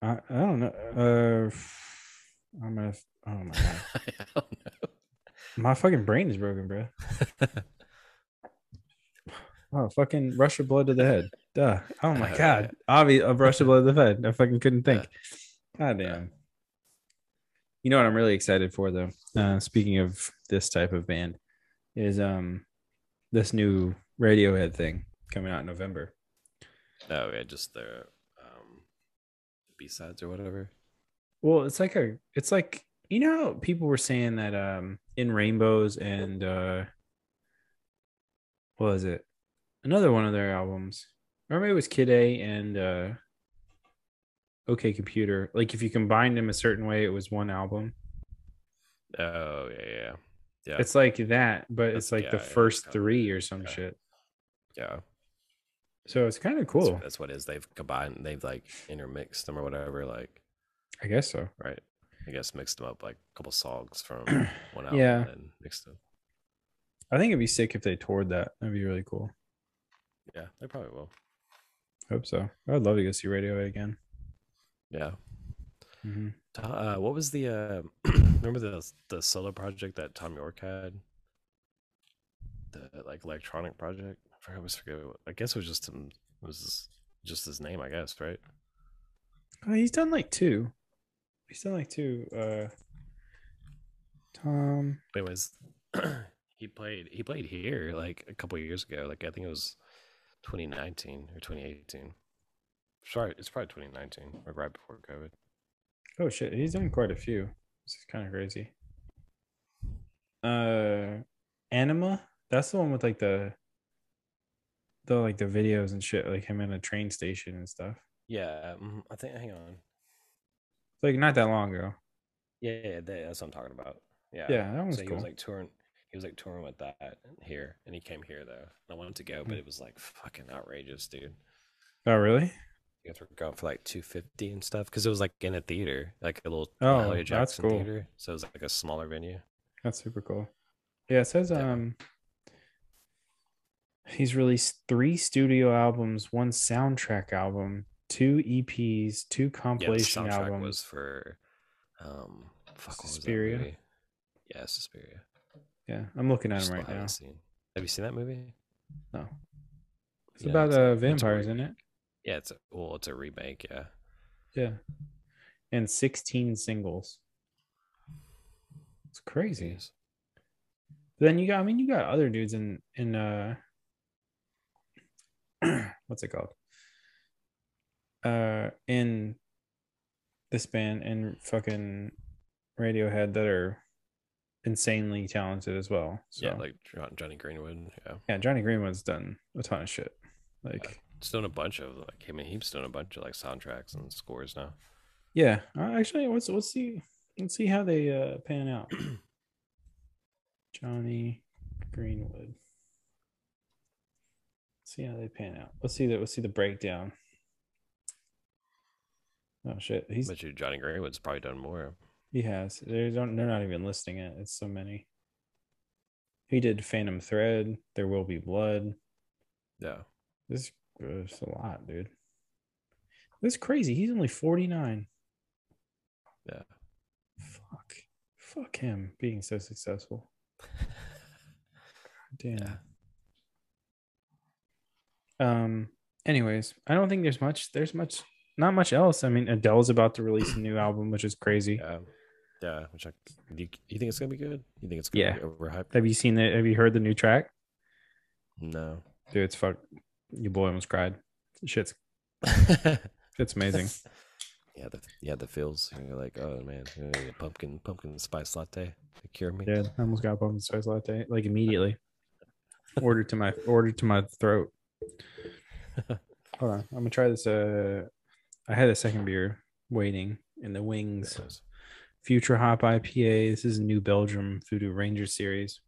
I I don't know. Uh, I'm gonna. Oh my god, I don't know. my fucking brain is broken, bro. Oh, fucking rush of blood to the head. Duh. Oh my god. Obvious of rush of blood to the head. I fucking couldn't think. God damn. You know what I'm really excited for though. Uh, speaking of this type of band, is um this new Radiohead thing coming out in November. no, yeah, just the um, B sides or whatever. Well, it's like a it's like you know people were saying that um in rainbows and uh what was it? Another one of their albums. Or maybe it was Kid A and uh OK Computer. Like if you combined them a certain way, it was one album. Oh yeah, yeah, yeah. It's like that, but it's like the yeah, yeah, first kinda three or some Okay. shit. yeah. So it's kind of That's- cool. That's, what it is. They've combined. They've like intermixed them or whatever. Like I guess so. right. I guess mixed them up like a couple songs from one album Yeah. and mixed them. I think it'd be sick if they toured that. That'd be really cool. Yeah, they probably will. Hope so. I'd love to go see Radiohead again. Yeah. hmm Uh, what was the uh, remember the the solo project that Thom Yorke had? The like electronic project. I I forget. What, I guess it was just him. It was just his name, I guess, right? Oh, he's done like two. He's done like two. Uh, Tom. Anyways, he played he played here like a couple years ago. Like I think it was 2019 or 2018. Sorry, it's probably 2019, like right before COVID. Oh shit, he's done quite a few. This is kind of crazy. Uh, Anima. That's the one with like the, the like the videos and shit, like him in a train station and stuff. Yeah, mhm, I think. Hang on. Like not that long ago. Yeah, yeah, that's what I'm talking about. Yeah, Yeah, that one's so he cool. was like touring. He was like touring with that here, and he came here though. And I wanted to go, but it was like fucking outrageous, dude. Oh really? You guys were going for like 250 and stuff because it was like in a theater, like a little Oh, Mahalia that's cool. theater. So it was like a smaller venue. That's super cool. Yeah, it says Yeah. um he's released three studio albums, one soundtrack album, two EPs, two Yeah, the compilation soundtrack albums. was for um, fuck, what was that Suspiria? Yeah, Suspiria. Yeah, I'm looking at him right now. Seen. Have you seen that movie? No. It's Yeah, about it's uh vampires, re- isn't it? Yeah, it's a well, it's a remake. Yeah, Yeah. And 16 singles. It's crazy. Jeez. Then you got I mean you got other dudes in in uh what's it called? Uh in this band and fucking Radiohead that are insanely talented as well. So yeah, like Jonny Greenwood. Yeah, yeah, Jonny Greenwood's done a ton of shit. Like he's doing a bunch of like. I mean, he's done a bunch of like soundtracks and scores now. yeah, uh, actually let's let's see let's see how they uh pan out. Jonny Greenwood. see how they pan out. Let's see that. let's see the breakdown. Oh shit, he's But you, Jonny Greenwood's probably done more. He has. They don't. They're not even listing it. It's so many. He did Phantom Thread. There will be blood. Yeah, This is a lot, dude. This is crazy. He's only forty nine. yeah. Fuck. Fuck him being so successful. Damn. Um. Anyways, I don't think there's much. There's much. Not much else. I mean, Adele's about to release a new album, which is crazy. Yeah. Yeah, which I, do you, you think it's gonna be good? You think it's Yeah. gonna be overhyped? Have you seen it? Have you heard the new track? No. Dude, it's fuck. Your boy almost cried. Shit's shit's amazing. Yeah, the yeah the feels. and You're like, oh man, pumpkin pumpkin spice latte cure me. Yeah, I almost got pumpkin spice latte like immediately. ordered to my ordered to my throat. Hold on, I'm gonna try this. Uh, I had a second beer waiting in the wings. Future Hop IPA. This is a New Belgium Voodoo Ranger series.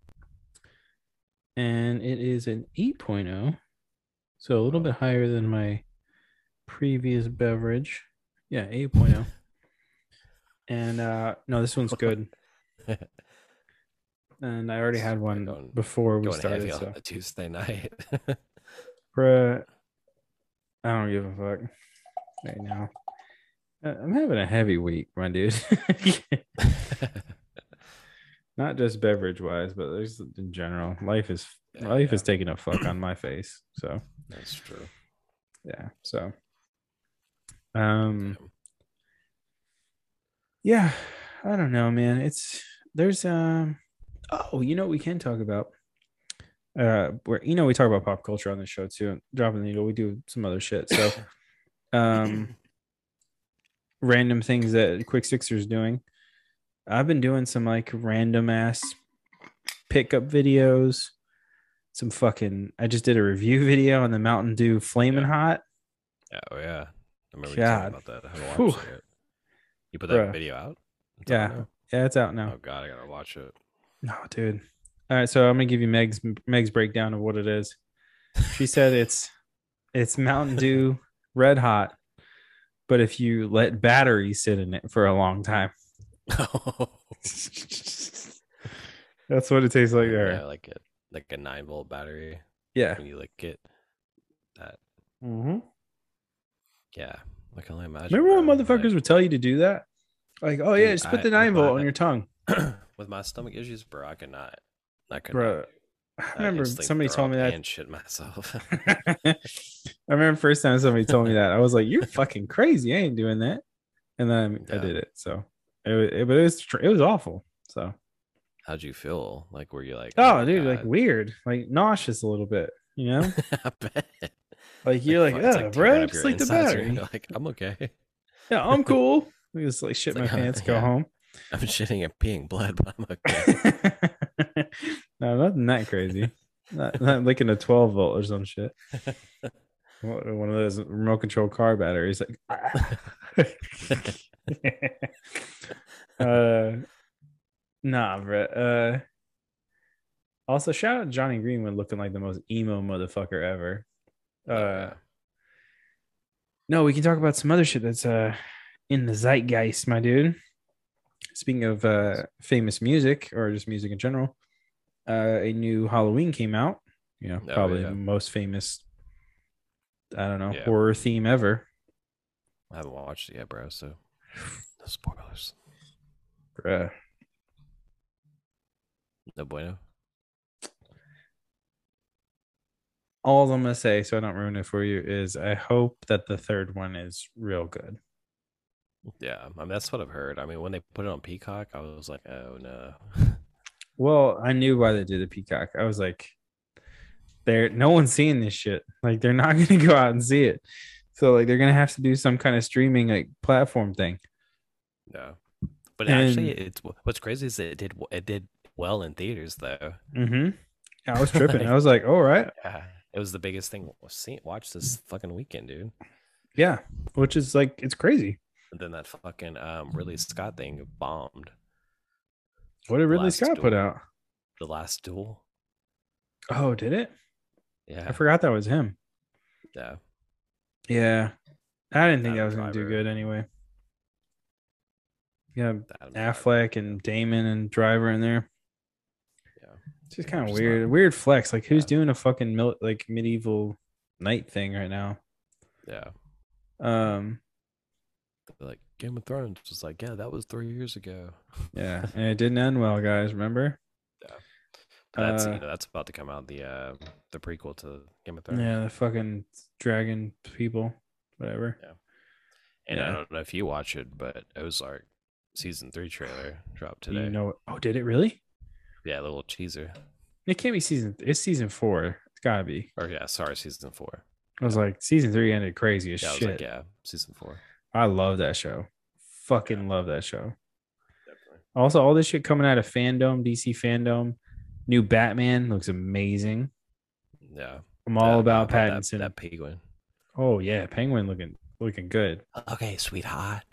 And it is an 8.0. So a little bit higher than my previous beverage. Yeah, 8.0. and uh no, this one's good. And I already had one Going- before we started. on So a Tuesday night. Bruh, I don't give a fuck right now. Uh, I'm having a heavy week, my dude. Not just beverage wise, but there's in general. Life is Yeah, life yeah. is taking a fuck on my face. So That's true. yeah. So um yeah, I don't know, man. It's there's um oh, you know what we can talk about. Uh where you know we talk about pop culture on the show too. Dropping the needle, we do some other shit. So um random things that Quick Sixer's doing. I've been doing some like random ass pickup videos. Some fucking I just did a review video on the Mountain Dew Flamin' Yeah. Hot. Oh yeah. I remember you God. talking about that. I haven't watched it. You put that Bruh. video out? It's Yeah. now? Yeah, it's out now. Oh god, I gotta watch it. No, dude. All right, so I'm gonna give you Meg's Meg's breakdown of what it is. She said it's it's Mountain Dew Red Hot, but if you let batteries sit in it for a long time, that's what it tastes like yeah, like a like a nine volt battery Yeah. when you lick it. That Mm-hmm. yeah. I can only imagine. Remember when motherfuckers would tell you to do that? Like, oh yeah, Dude, just put I- the nine volt my- on your tongue, with my stomach issues, bro, I could not. I could bro. I remember instantly somebody told me that. and shit myself. I remember first time somebody told me that I was like, "You're fucking crazy! I ain't doing that." And then I did it. So it, was- it, but it was it was awful. So How'd you feel? Like, were you like, oh, oh my dude, like weird, like nauseous a little bit. You know, I bet. like you're like, it's yeah, tearing bro, just like the battery. Like, I'm okay. Yeah, I'm cool. We just like shit my like, pants, go home. I'm shitting and peeing blood, but I'm okay. no, nothing that crazy. Not, not licking a 12 volt or some shit. One of those remote control car batteries. Like, uh, nah, bro. Uh, also, shout out Jonny Greenwood looking like the most emo motherfucker ever. Uh, no, we can talk about some other shit that's uh in the zeitgeist, my dude. Speaking of uh famous music or just music in general, uh a new Halloween came out. You know, Oh, probably yeah. the most famous I don't know, Yeah. horror theme ever. I haven't watched it yet, bro. So no spoilers. Bruh. No bueno. All I'm gonna say, so I don't ruin it for you, is I hope that the third one is real good. Yeah, I mean that's what I've heard. I mean, when they put it on Peacock, I was like, oh no. Well, I knew why they did the Peacock. I was like, they're no one's seeing this shit. Like they're not gonna go out and see it. So like they're gonna have to do some kind of streaming like platform thing. No. But actually, it's what's crazy is that it did it did well in theaters though. Mm-hmm. I was tripping. I was like, all right, Yeah, it was the biggest thing seen watched this fucking weekend, dude. yeah. Which is like it's crazy. And then that fucking um Ridley Scott thing bombed. What did Ridley Scott put out? The Last Duel. Oh, did it? Yeah, I forgot that was him. yeah. Yeah. I didn't think Adam I was gonna do good anyway. Yeah, Adam Driver. Affleck and Damon and Driver in there. Yeah. It's just kind of weird. not- Weird flex. Like who's Yeah. doing a fucking mil- like medieval knight thing right now? Yeah. Um, like Game of Thrones was like, yeah, that was three years ago. yeah, and it didn't end well, guys. Remember? Yeah. That's Uh, you know that's about to come out the uh the prequel to Game of Thrones. Yeah, the fucking dragon people, whatever. Yeah. And I don't know if you watch it, but Ozark season three trailer dropped today. You know? Oh, did it really? Yeah, a little teaser. It can't be season. It's season four. It's gotta be. Or yeah, sorry, season four. I was like, season three ended crazy as Yeah, shit. like, yeah, season four. I love that show. Fucking love that show. Definitely. Also, all this shit coming out of fandom, DC fandom. New Batman looks amazing. Yeah. I'm all Yeah, about that- Pattinson. That, penguin. oh yeah, Penguin looking looking good. Okay, sweetheart.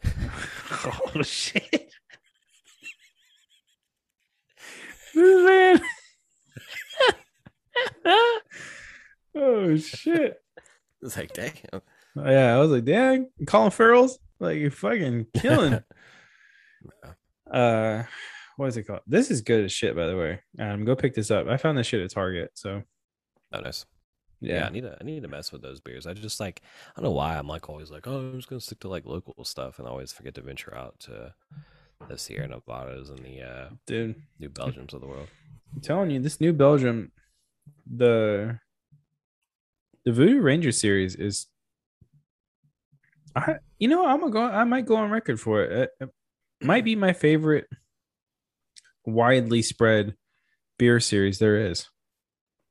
oh shit. This man. oh shit. It's like, damn. Yeah, I was like, dang, Colin Farrell's like you fucking killing. uh what is it called? This is good as shit, by the way. Um, go pick this up. I found this shit at Target. So Oh, nice. Yeah. yeah, I need to I need to mess with those beers. I just like I don't know why I'm like always like, oh, I'm just gonna stick to like local stuff and I always forget to venture out to the Sierra Nevadas and the uh dude. New Belgiums of the world. I'm telling you, this new Belgium, the the Voodoo Ranger series is. I you know I'm gonna go. I might go on record for it. It, might be my favorite widely spread beer series there is.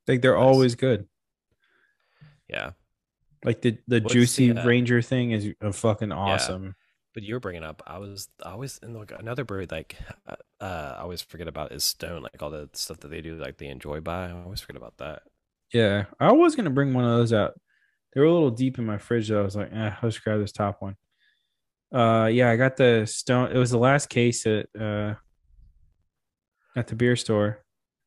Like they're Nice. always good. Yeah. Like the the What's juicy the, uh, Ranger thing is a fucking awesome. But you were bringing up, I was I always and like another brewery like uh, uh, I always forget about is Stone, like all the stuff that they do, like they enjoy by. I always forget about that. Yeah, I was gonna bring one of those out. They were a little deep in my fridge, though. I was like, eh, let's grab this top one. Uh, yeah, I got the stone. It was the last case at uh at the beer store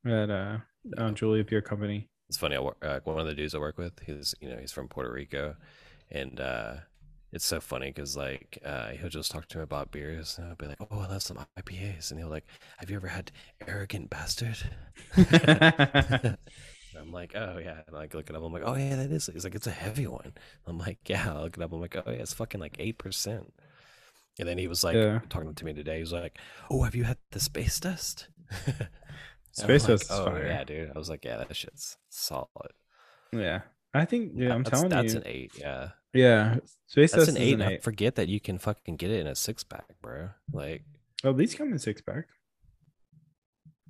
at uh on Julia Beer Company. It's funny. I work, uh, one of the dudes I work with, he's you know he's from Puerto Rico, and uh, it's so funny because like uh, he'll just talk to me about beers, and I'll be like, "Oh, I love some IPAs," and he'll like, "Have you ever had Arrogant Bastard?" I'm like, "Oh yeah," and I like look it up. I'm like, "Oh yeah, that is." He's like, "It's a heavy one." I'm like, "Yeah." I look it up. I'm like, "Oh yeah, it's fucking like eight percent." And then he was like Yeah. talking to me today. He's like, "Oh, have you had the Space Dust?" Space like, Dust oh, fire. Yeah, dude. I was like, yeah, that shit's solid. yeah, I think. Yeah, I'm that's, telling that's you. That's an eight. Yeah, yeah, Space that's Dust an is eight. an eight. forget that you can fucking get it in a six pack, bro. Like Oh, these come in six pack.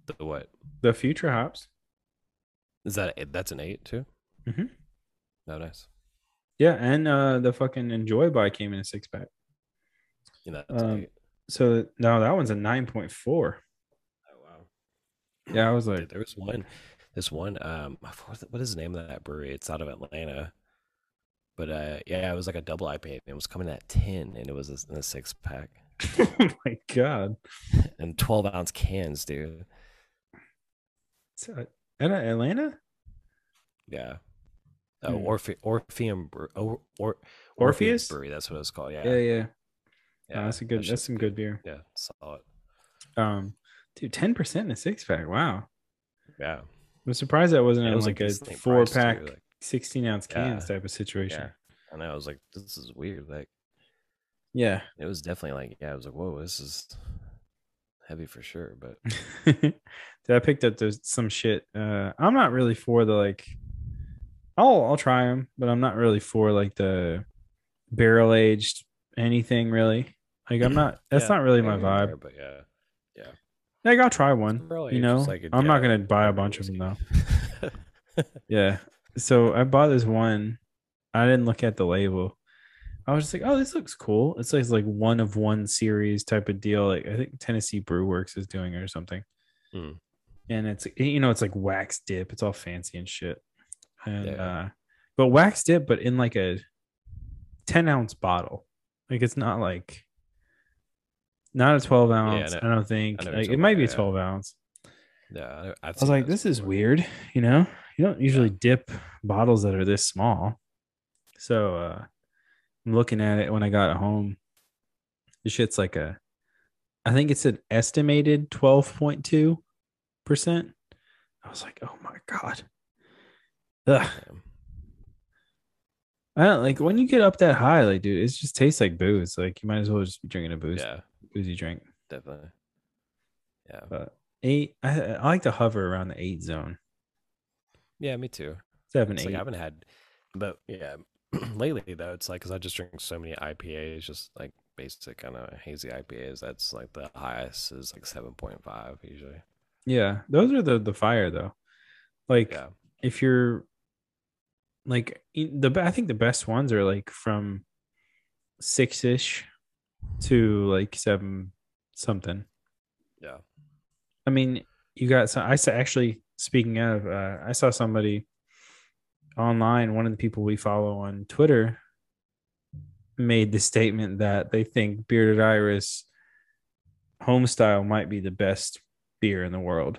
the what The Future hops. Is that? A, that's an eight too. Mhm. No, nice. Yeah, and uh the fucking Enjoy By came in a six pack. You know, that's Um. So no, that one's a nine point four. Oh wow. Yeah, I was Dude, like, there was one. This one. Um, what is the name of that brewery? It's out of Atlanta. But uh, yeah, it was like a double IPA. and It was coming at ten, and it was in a six pack oh my god. and twelve ounce cans, dude. So, Atlanta? Yeah. Oh, Hmm. Orphe- Orpheum Bre- or, or Orpheus? Brewery. That's what it's called. Yeah. Yeah, yeah. Yeah, No, that's a good. That's some good beer. Yeah, solid. Um, dude, ten percent in a six pack. Wow. Yeah. I'm surprised that wasn't it was like, a four priced, too, pack, like- sixteen ounce cans Yeah. type of situation. Yeah. And I was like, this is weird. Like, Yeah. it was definitely like, yeah, I was like, whoa, this is heavy for sure. But Dude, I picked up those some shit. Uh, I'm not really for the like. I'll I'll try them, but I'm not really for like the barrel aged anything really. Like I'm not. That's yeah, not really my maybe in there, vibe. But yeah. Yeah. Like I'll try one. You know, like a- I'm not gonna buy a bunch of them though. Yeah. So I bought this one. I didn't look at the label. I was just like, oh, this looks cool. It's like, like one of one series type of deal. Like I think Tennessee Brew Works is doing it or something. Hmm. And it's you know, it's like wax dip. It's all fancy and shit. And Yeah. uh but wax dip, but in like a 10 ounce bottle. Like it's not like not a 12 ounce, know- I don't think. I know Like it might be a 12 ounce. yeah. I, I was like, this is weird, you know? You don't usually dip bottles that are this small. So uh I'm looking at it when I got home. The shit's like a I think it's an estimated 12.2%. I was like, oh my God. Ugh. I don't like when you get up that high, like, dude, it just tastes like booze. Like, you might as well just be drinking a booze, Yeah, boozy drink. definitely. Yeah. But eight, I, I like to hover around the eight zone, Yeah, me too. seven, It's eight. like I haven't had, but yeah, lately though, it's like because I just drink so many IPAs, just like basic kind of hazy IPAs. That's like the highest is like seven point five usually. Yeah, those are the the fire though. Like Yeah, if you're like the I think the best ones are like from six ish to like seven something. yeah, I mean, you got some. I saw actually speaking of, uh, I saw somebody online. One of the people we follow on Twitter made the statement that they think Bearded Iris Homestyle might be the best beer in the world,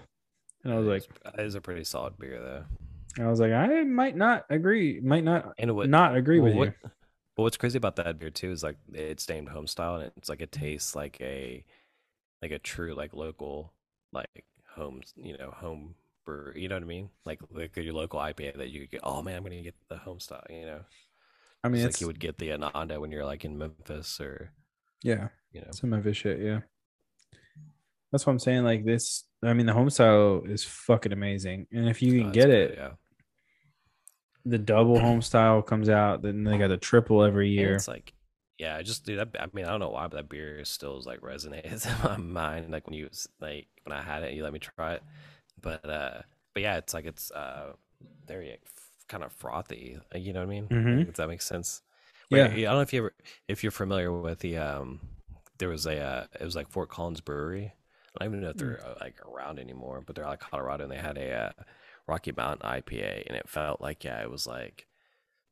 and I was like, that is a pretty solid beer though. I was like, I might not agree, might not And what not agree well, with what, you. But what's crazy about that beer too is like it's named home style and it's like it tastes like a like a true like local like home you know home brew you know what I mean like like your local IPA that you get oh man I'm gonna get the home style you know I mean, Just it's like you would get the Ananda when you're like in Memphis or yeah, you know some of his shit. Yeah, that's what I'm saying. Like this, I mean, the Homestyle is fucking amazing, and if you Oh, can it's get good, it, yeah the double home style comes out. Then they got the triple every And year. it's like yeah I just dude I, I mean I don't know why but that beer still is like resonates in my mind like when you like when I had it you let me try it but uh but yeah it's like it's uh very like, kind of frothy you know what I mean Mhm. Like, does that make sense Yeah. Wait, I don't know if you ever if you're familiar with the um there was a uh, it was like Fort Collins Brewery I don't even know if they're uh, like around anymore but they're out of Colorado and they had a uh, Rocky Mountain IPA and it felt like yeah it was like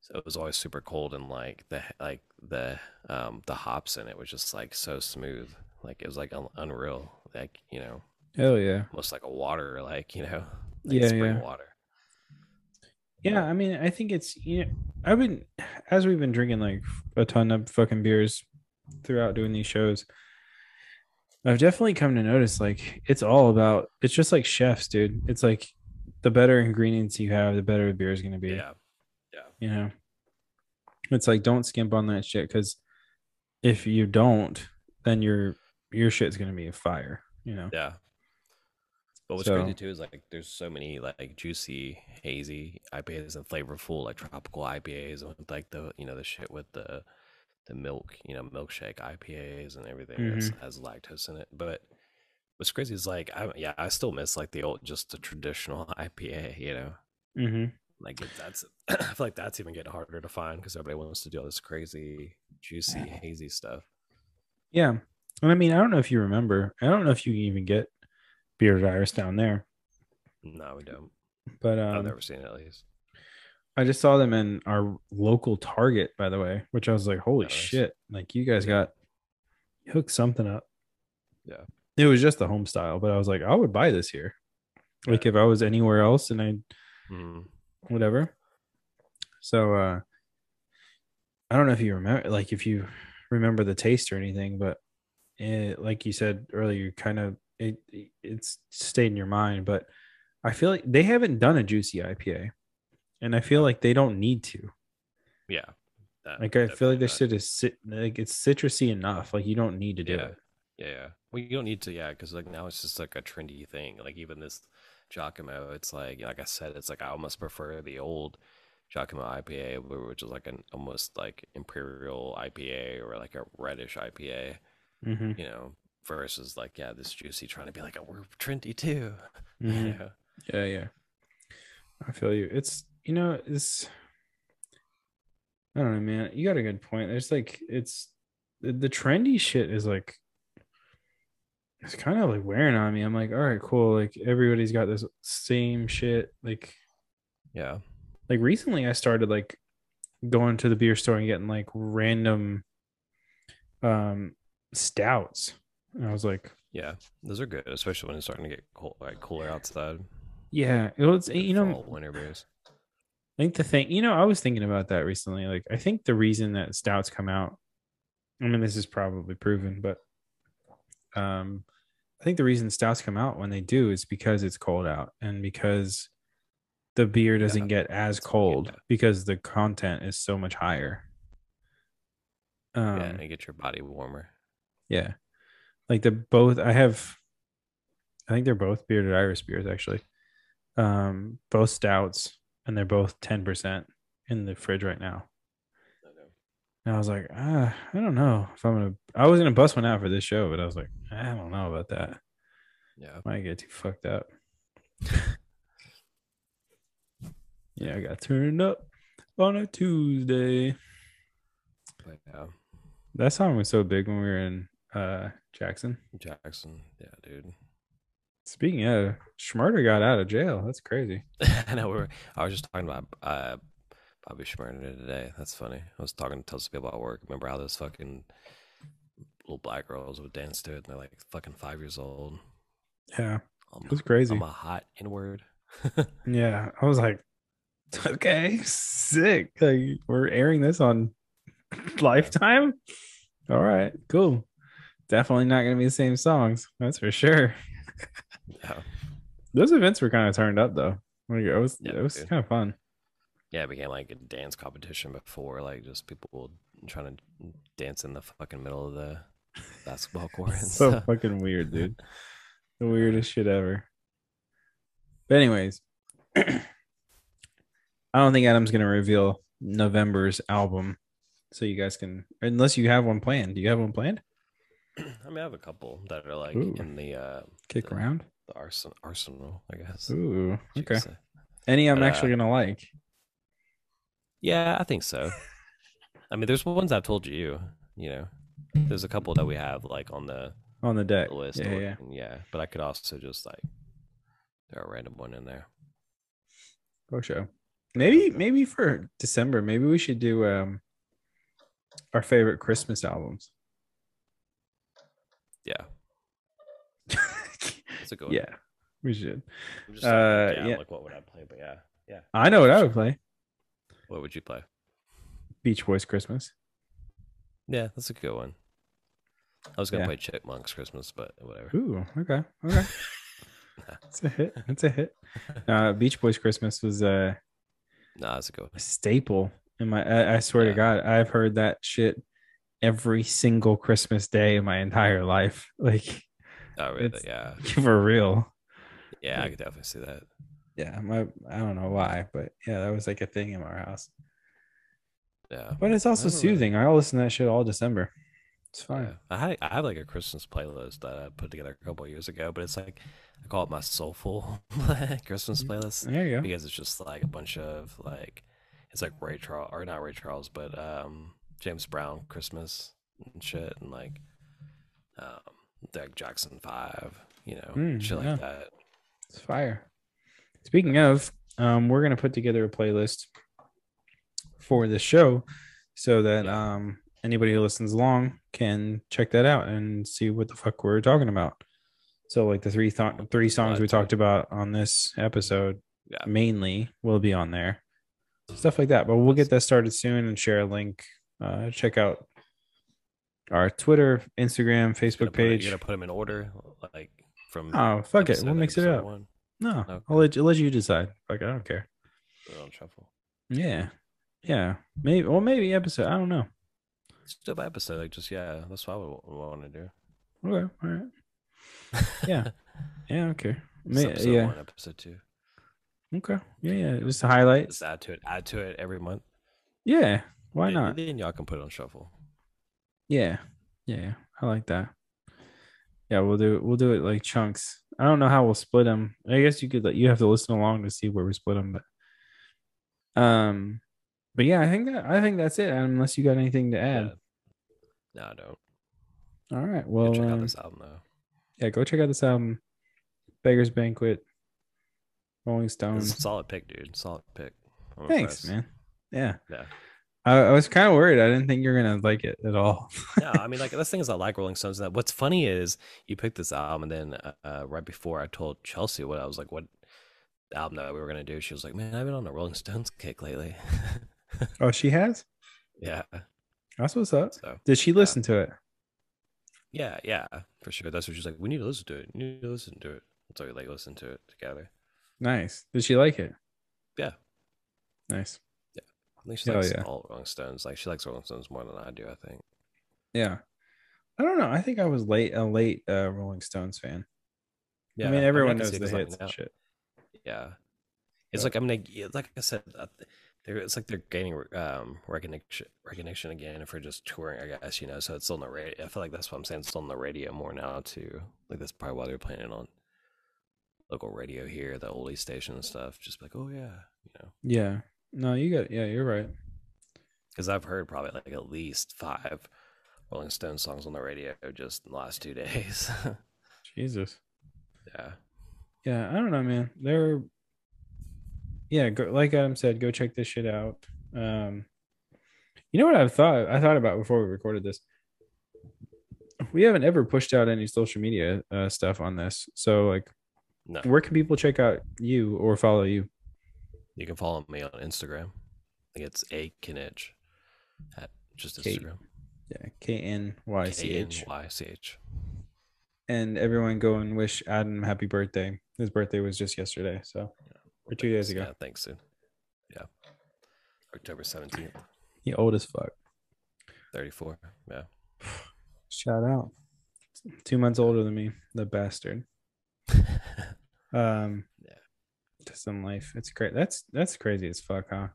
so it was always super cold and like the like the um the hops in it was just like so smooth like it was like un- unreal like you know Hell yeah. almost like a water like you know like Yeah, spring yeah. water Yeah, I mean, I think it's you know, I've been as we've been drinking like a ton of fucking beers throughout doing these shows. I've definitely come to notice like it's all about it's just like chefs, dude. It's like the better ingredients you have, the better the beer is gonna be. yeah Yeah. You know, it's like don't skimp on that shit because if you don't, then your your shit's gonna be a fire. You know. yeah but what's So- crazy too is like there's so many like juicy hazy IPAs and flavorful like tropical IPAs with, like the you know the shit with the the milk you know milkshake IPAs and everything Mm-hmm. has lactose in it but what's crazy is like I yeah I still miss like the old just the traditional IPA you know Mm-hmm. Like that's, I feel like that's even getting harder to find because everybody wants to do all this crazy, juicy, hazy stuff. Yeah. And I mean, I don't know if you remember. I don't know if you can even get bearded iris down there, No, we don't. but I've um, never seen it at least. I just saw them in our local Target, by the way, which I was like, holy Nice. shit! Like you guys got hooked something up. Yeah. It was just the home style, but I was like, I would buy this here. Like if I was anywhere else and I Mm, whatever. So uh I don't know if you remember like if you remember the taste or anything, but it, like you said earlier, kind of it it's stayed in your mind. But I feel like they haven't done a juicy IPA, and I feel like they don't need to. yeah. that- Like I feel like this shit is cit- like it's citrusy enough. Like you don't need to do Yeah. it. Yeah, yeah. Well, you don't need to, yeah, because like now it's just like a trendy thing. Like even this Giacomo, it's like, like I said, it's like I almost prefer the old Giacomo IPA, which is like an almost like imperial IPA or like a reddish IPA, hmm you know, versus like yeah, this juicy trying to be like, oh, we're trendy too. Mhm. Yeah. Yeah, yeah. I feel you. It's you know, it's I don't know, man. You got a good point. There's like it's the, the trendy shit is like it's kind of like wearing on me. I'm like, all right, cool. Like everybody's got this same shit. Like Yeah. like recently I started like going to the beer store and getting like random um stouts. And I was like, Yeah. Those are good, especially when it's starting to get cold, like cooler outside. yeah, it was you know winter beers. I think the thing, you know, I was thinking about that recently. Like, I think the reason that stouts come out, I mean, this is probably proven, but um, I think the reason stouts come out when they do is because it's cold out and because the beer doesn't get as that's what I get cold because the content is so much higher. Um, yeah, and get your body warmer. yeah. Like the both I have I think they're both bearded iris beers actually. Um both stouts and they're both 10% in the fridge right now. And I was like, ah, I don't know if I'm gonna. I was gonna bust one out for this show, but I was like, I don't know about that. Yeah. Might get too fucked up. yeah, I got turned up on a Tuesday. Yeah. That song was so big when we were in uh Jackson. Jackson. Yeah, dude. Speaking of, Shmurda got out of jail. That's crazy. I know we were I was just talking about uh Bobby Shmurda today. That's funny. I was talking to people at work. Remember how those fucking little black girls would dance to it and they're like fucking five years old. Yeah, I'm, it was crazy. I'm a hot N word. Yeah, I was like, okay, sick. Like we're airing this on Lifetime. All right, cool. Definitely not gonna be the same songs. That's for sure. Yeah. Those events were kind of turned up though. Like it was, Yeah, it was dude. kind of fun. Yeah, it became like a dance competition before, like just people trying to dance in the fucking middle of the basketball court so stuff. fucking weird, dude. The weirdest shit ever. But anyways, I don't think Adam's gonna reveal November's album, so you guys can, unless you have one planned. Do you have one planned? I mean, I have a couple that are like Ooh. in the uh Kick The- around. The arsenal, arsenal, I guess. Ooh, okay. Any I'm But, uh, actually gonna like. Yeah, I think so. I mean, there's ones I've told you. You know, there's a couple that we have like on the on the deck. list. Yeah, or- yeah. yeah. But I could also just like throw a random one in there. For sure. Maybe maybe for December, maybe we should do um our favorite Christmas albums. Yeah, that's a good one. yeah, we should. I'm just trying to think, Uh, yeah, yeah. like what would I play? But yeah, yeah. I know what I would play. What would you play? Beach Boys Christmas. Yeah, that's a good one. I was gonna Yeah. play Chipmunks Christmas, but whatever. Ooh, okay. Okay. It's a hit. It's a hit. Uh Beach Boys Christmas was uh, Nah, that's a good a staple in my I, I swear to God, I've heard that shit every single Christmas day in my entire life. Like Oh, really? It's- Yeah, for real. yeah, I could definitely see that. Yeah, my I don't know why, but yeah, that was like a thing in our house. Yeah. But it's also I don't really- soothing. I listen to that shit all December. It's fine. Yeah. I had I have like a Christmas playlist that I put together a couple of years ago, but it's like I call it my soulful Christmas playlist There you go. because it's just like a bunch of like it's like Ray Charles or not Ray Charles, but um James Brown Christmas and shit and like um like Jackson Five, you know, Mm, shit like yeah. that. It's fire. Speaking of, um, we're gonna put together a playlist for this show so that Yeah. um anybody who listens along can check that out and see what the fuck we're talking about. So like the three th- three songs we talked about on this episode Yeah. mainly will be on there. Stuff like that. But we'll get that started soon and share a link. Uh, check out our Twitter, Instagram, Facebook put it- page. You're gonna put them in order, like from Oh fuck it, we'll mix it up. One, No, Okay. I'll let you, let you decide. Like I don't care. put it on shuffle. Yeah, yeah, maybe. Well, maybe episode. I don't know. Do by episode, like just yeah. That's what I would want to do. Okay, all right. Yeah. Yeah, okay. Just May, episode yeah, one, episode two. okay. Yeah, yeah. Just a highlight. Just add to it. Add to it every month. Yeah, why Then- not? Then y'all can put it on shuffle. Yeah, yeah. I like that. Yeah, we'll do it. we'll do it like chunks. I don't know how we'll split them. I guess you could like you have to listen along to see where we split them, but um, but yeah, I think that I think that's it. Unless you got anything to add. Yeah. No, I don't. All right. Well, Go check out um, this album though. yeah, go check out this album, Beggar's Banquet, Rolling Stones. solid pick, dude. Solid pick. I'm Thanks, impressed. man. Yeah, Yeah. I, I was kind of worried. I didn't think you're gonna like it at all. no, I mean, like this thing is I like Rolling Stones. And that what's funny is you picked this album, and then uh, uh, right before I told Chelsea what I was like, what album that we were gonna do, she was like, "Man, I've been on a Rolling Stones kick lately." oh, she has. yeah. That's what's up. So Did she listen to it? yeah, yeah, for sure. That's what she's like. We need to listen to it. We need to listen to it. So we like listen to it together. Nice. Did she like it? Yeah. Nice. I think she likes yeah. all Rolling Stones. Like she likes Rolling Stones more than I do. I think. Yeah. I don't know. I think I was late a late uh, Rolling Stones fan. Yeah, I mean, everyone can knows the hits and shit. Yeah. It's like I mean, like, like I said, uh, they're, it's like they're gaining um, recognition recognition again for just touring. I guess you know, so it's still on the radio. I feel like that's what I'm saying. It's still on the radio more now too. Like that's probably why they're playing it on local radio here, the oldie station and stuff. Just like, oh yeah, you know. Yeah. No, you got. Yeah, you're right. Because I've heard probably like at least five Rolling Stone songs on the radio just in the last two days. Jesus. yeah. Yeah, I don't know, man. They're yeah, go, like Adam said, go check this shit out. Um, you know what I've thought I thought about before we recorded this. We haven't ever pushed out any social media uh, stuff on this, so like, No. where can people check out you or follow you? You can follow me on Instagram. I think it's a Kinich at just K- Instagram. Yeah, K N Y C H. Y C H. And everyone go and wish Adam happy birthday. His birthday was just yesterday, so or two days ago. Yeah, thanks, soon. Yeah. October 17th, He old as fuck. 34. Yeah. Shout out. Two months older than me, the bastard. Um, Just in life, it's great. That's that's crazy as fuck, huh?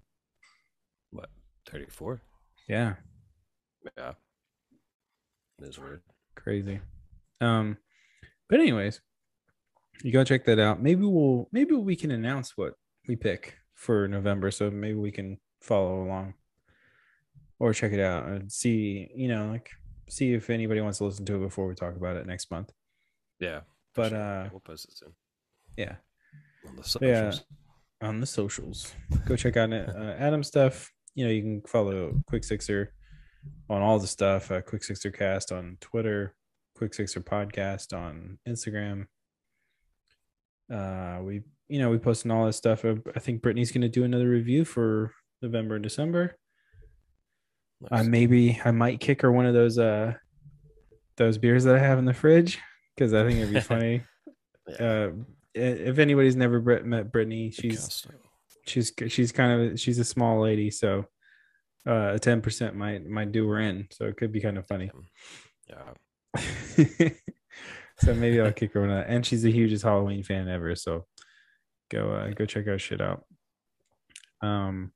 what? 34? Yeah, Yeah. It is weird. crazy. Um, but anyways, you go check that out. Maybe we'll maybe we can announce what we pick for November, so maybe we can follow along or check it out and see. You know, like see if anybody wants to listen to it before we talk about it next month. Yeah. But sure. uh, we'll post it soon yeah, on the But yeah. socials. on the socials. Go check out uh, Adam stuff. You know, you can follow Quick Sixer on all the stuff. Uh, Quick Sixer Cast on Twitter, Quick Sixer Podcast on Instagram. Uh, we, you know, we posting all this stuff. Uh, I think Brittany's going to do another review for November and December. I Nice. maybe I might kick her one of those uh those beers that I have in the fridge because I think it'd be funny. Yeah. uh, if anybody's never Brit- met Brittany, she's she's she's kind of she's a small lady, so uh, a ten percent might might do her in, so it could be kind of funny. Yeah. so maybe I'll kick her one that. And she's the hugest Halloween fan ever, so go uh, go check our shit out. Um,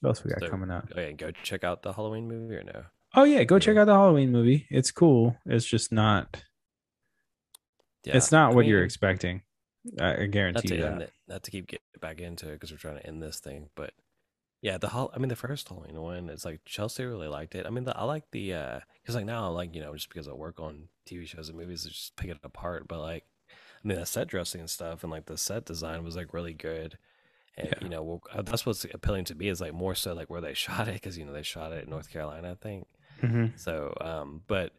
what else we got So- coming out? Okay, go check out the Halloween movie or no? Oh yeah, go check out the Halloween movie. It's cool. It's just not. Yeah. it's not I what you're expecting. I, I not guarantee you that. it, not to keep getting back into it because we're trying to end this thing, but yeah, the Hall. I mean, the first Halloween one is like Chelsea really liked it. I mean, the, I like the uh because like now, like you know, just because I work on TV shows and movies, I just pick it apart. But like, I mean, the set dressing and stuff and like the set design was like really good. And Yeah. you know, well, uh, that's what's appealing to me is like more so like where they shot it because you know they shot it in North Carolina, I think. Mhm. So, um, but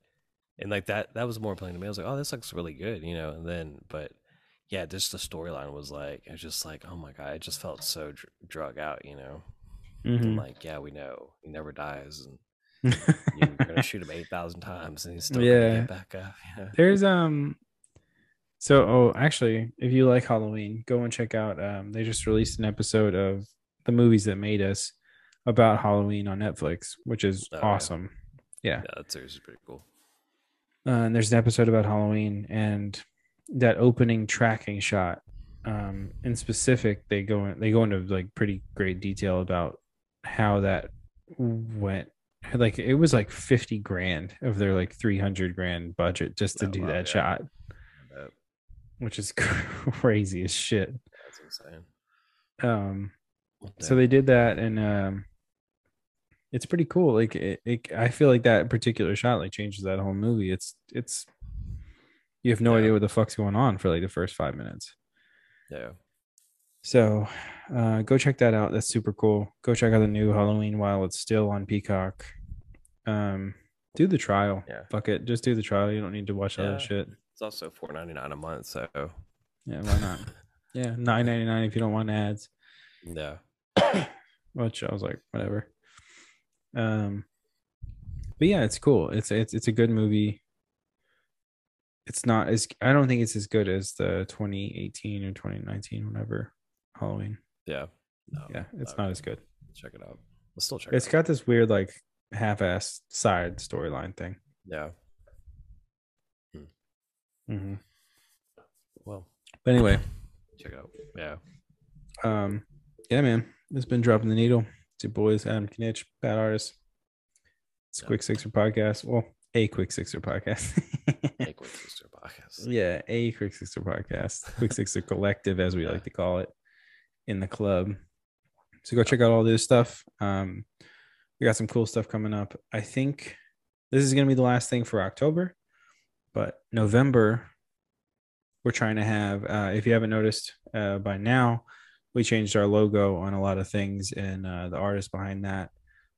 and like that that was more appealing to me. I was like, oh, this looks really good, you know. And then, but yeah, just the storyline was like, it was just like, oh my god, it just felt so dr- drug out, you know. And Mhm. like, yeah, we know he never dies, and you're gonna shoot him eight thousand times, and he's still Yeah. gonna get back up. You know? There's um so oh actually if you like Halloween, go and check out um they just released an episode of the movies that made us about Halloween on Netflix, which is Oh, yeah. awesome. Yeah. Yeah, that series is pretty cool. Uh, and there's an episode about Halloween and that opening tracking shot. Um in specific they go in, they go into like pretty great detail about how that went like it was like 50 grand of their like 300 grand budget just to Oh, do wow, that yeah. shot which is crazy as shit. That's insane. Um, so they did that, and um, it's pretty cool. Like, it, it, I feel like that particular shot like changes that whole movie. It's, it's, you have no Yeah. idea what the fuck's going on for like the first five minutes. yeah, So, uh, go check that out. That's super cool. Go check out the new Halloween while it's still on Peacock. Um, do the trial. Yeah. Fuck it, just do the trial. You don't need to watch Yeah. that shit. it's also four ninety nine a month. So Yeah, why not? yeah, nine ninety nine if you don't want ads. yeah, which I was like, whatever. Um, but yeah, it's cool. It's it's it's a good movie. It's not as I don't think it's as good as the 2018 or 2019, whatever Halloween. yeah, no, Yeah, it's no, not as good. Check it out. Let's still check. It's it out. got this weird like half-ass side storyline thing. yeah. mm-hmm Well, But anyway, check it out. Yeah. um, yeah, man. it's been dropping the needle. It's your boys, Adam Knitch, bad artist. It's Yeah. Quick Sixer podcast. Well, a Quick Sixer podcast. Make with sister podcast. yeah, a Quick Sixer podcast. Quick Sixer Collective, as we Yeah. like to call it, in the club. So go check out all this stuff. Um, we got some cool stuff coming up. I think this is gonna be the last thing for October, but November, we're trying to have. Uh, if you haven't noticed uh, by now, we changed our logo on a lot of things, and uh, the artist behind that,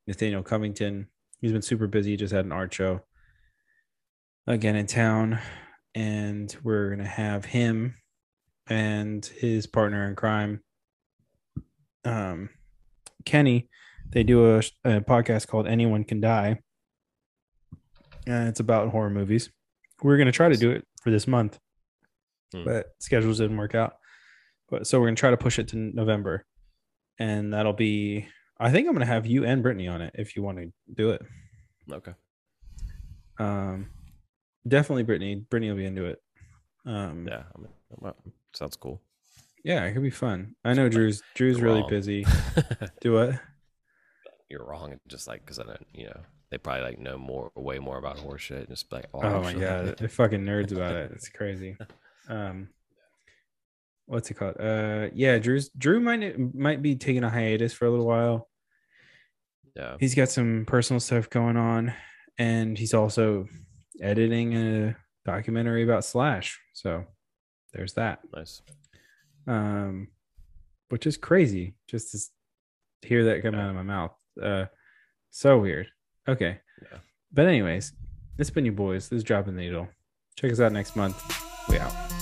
Nathaniel Covington, he's been super busy. He just had an art show again in town, and we're gonna have him and his partner in crime, um, Kenny. They do a, a podcast called Anyone Can Die, and it's about horror movies. We're gonna try to do it for this month, Hmm. but schedules didn't work out. But so we're gonna try to push it to November, and that'll be. I think I'm gonna have you and Brittany on it if you want to do it. Okay. Um, definitely Brittany. Brittany will be into it. Um, Yeah. I mean, well, sounds cool. yeah, it could be fun. I know Drew's Drew's You're really wrong. busy. Do what? You're wrong. Just like because I don't, you know, they probably like know more, way more about horse shit. And just like, oh, Oh my god, they're fucking nerds about it. It's crazy. Um, what's it called? Uh, yeah, Drew's Drew might might be taking a hiatus for a little while. yeah. He's got some personal stuff going on, and he's also editing a documentary about Slash. So there's that. Nice. um, which is crazy just to hear that come out of my mouth. Uh, so weird. Okay, Yeah. but anyways, it's been you boys. This is dropping the needle. Check us out next month. We out.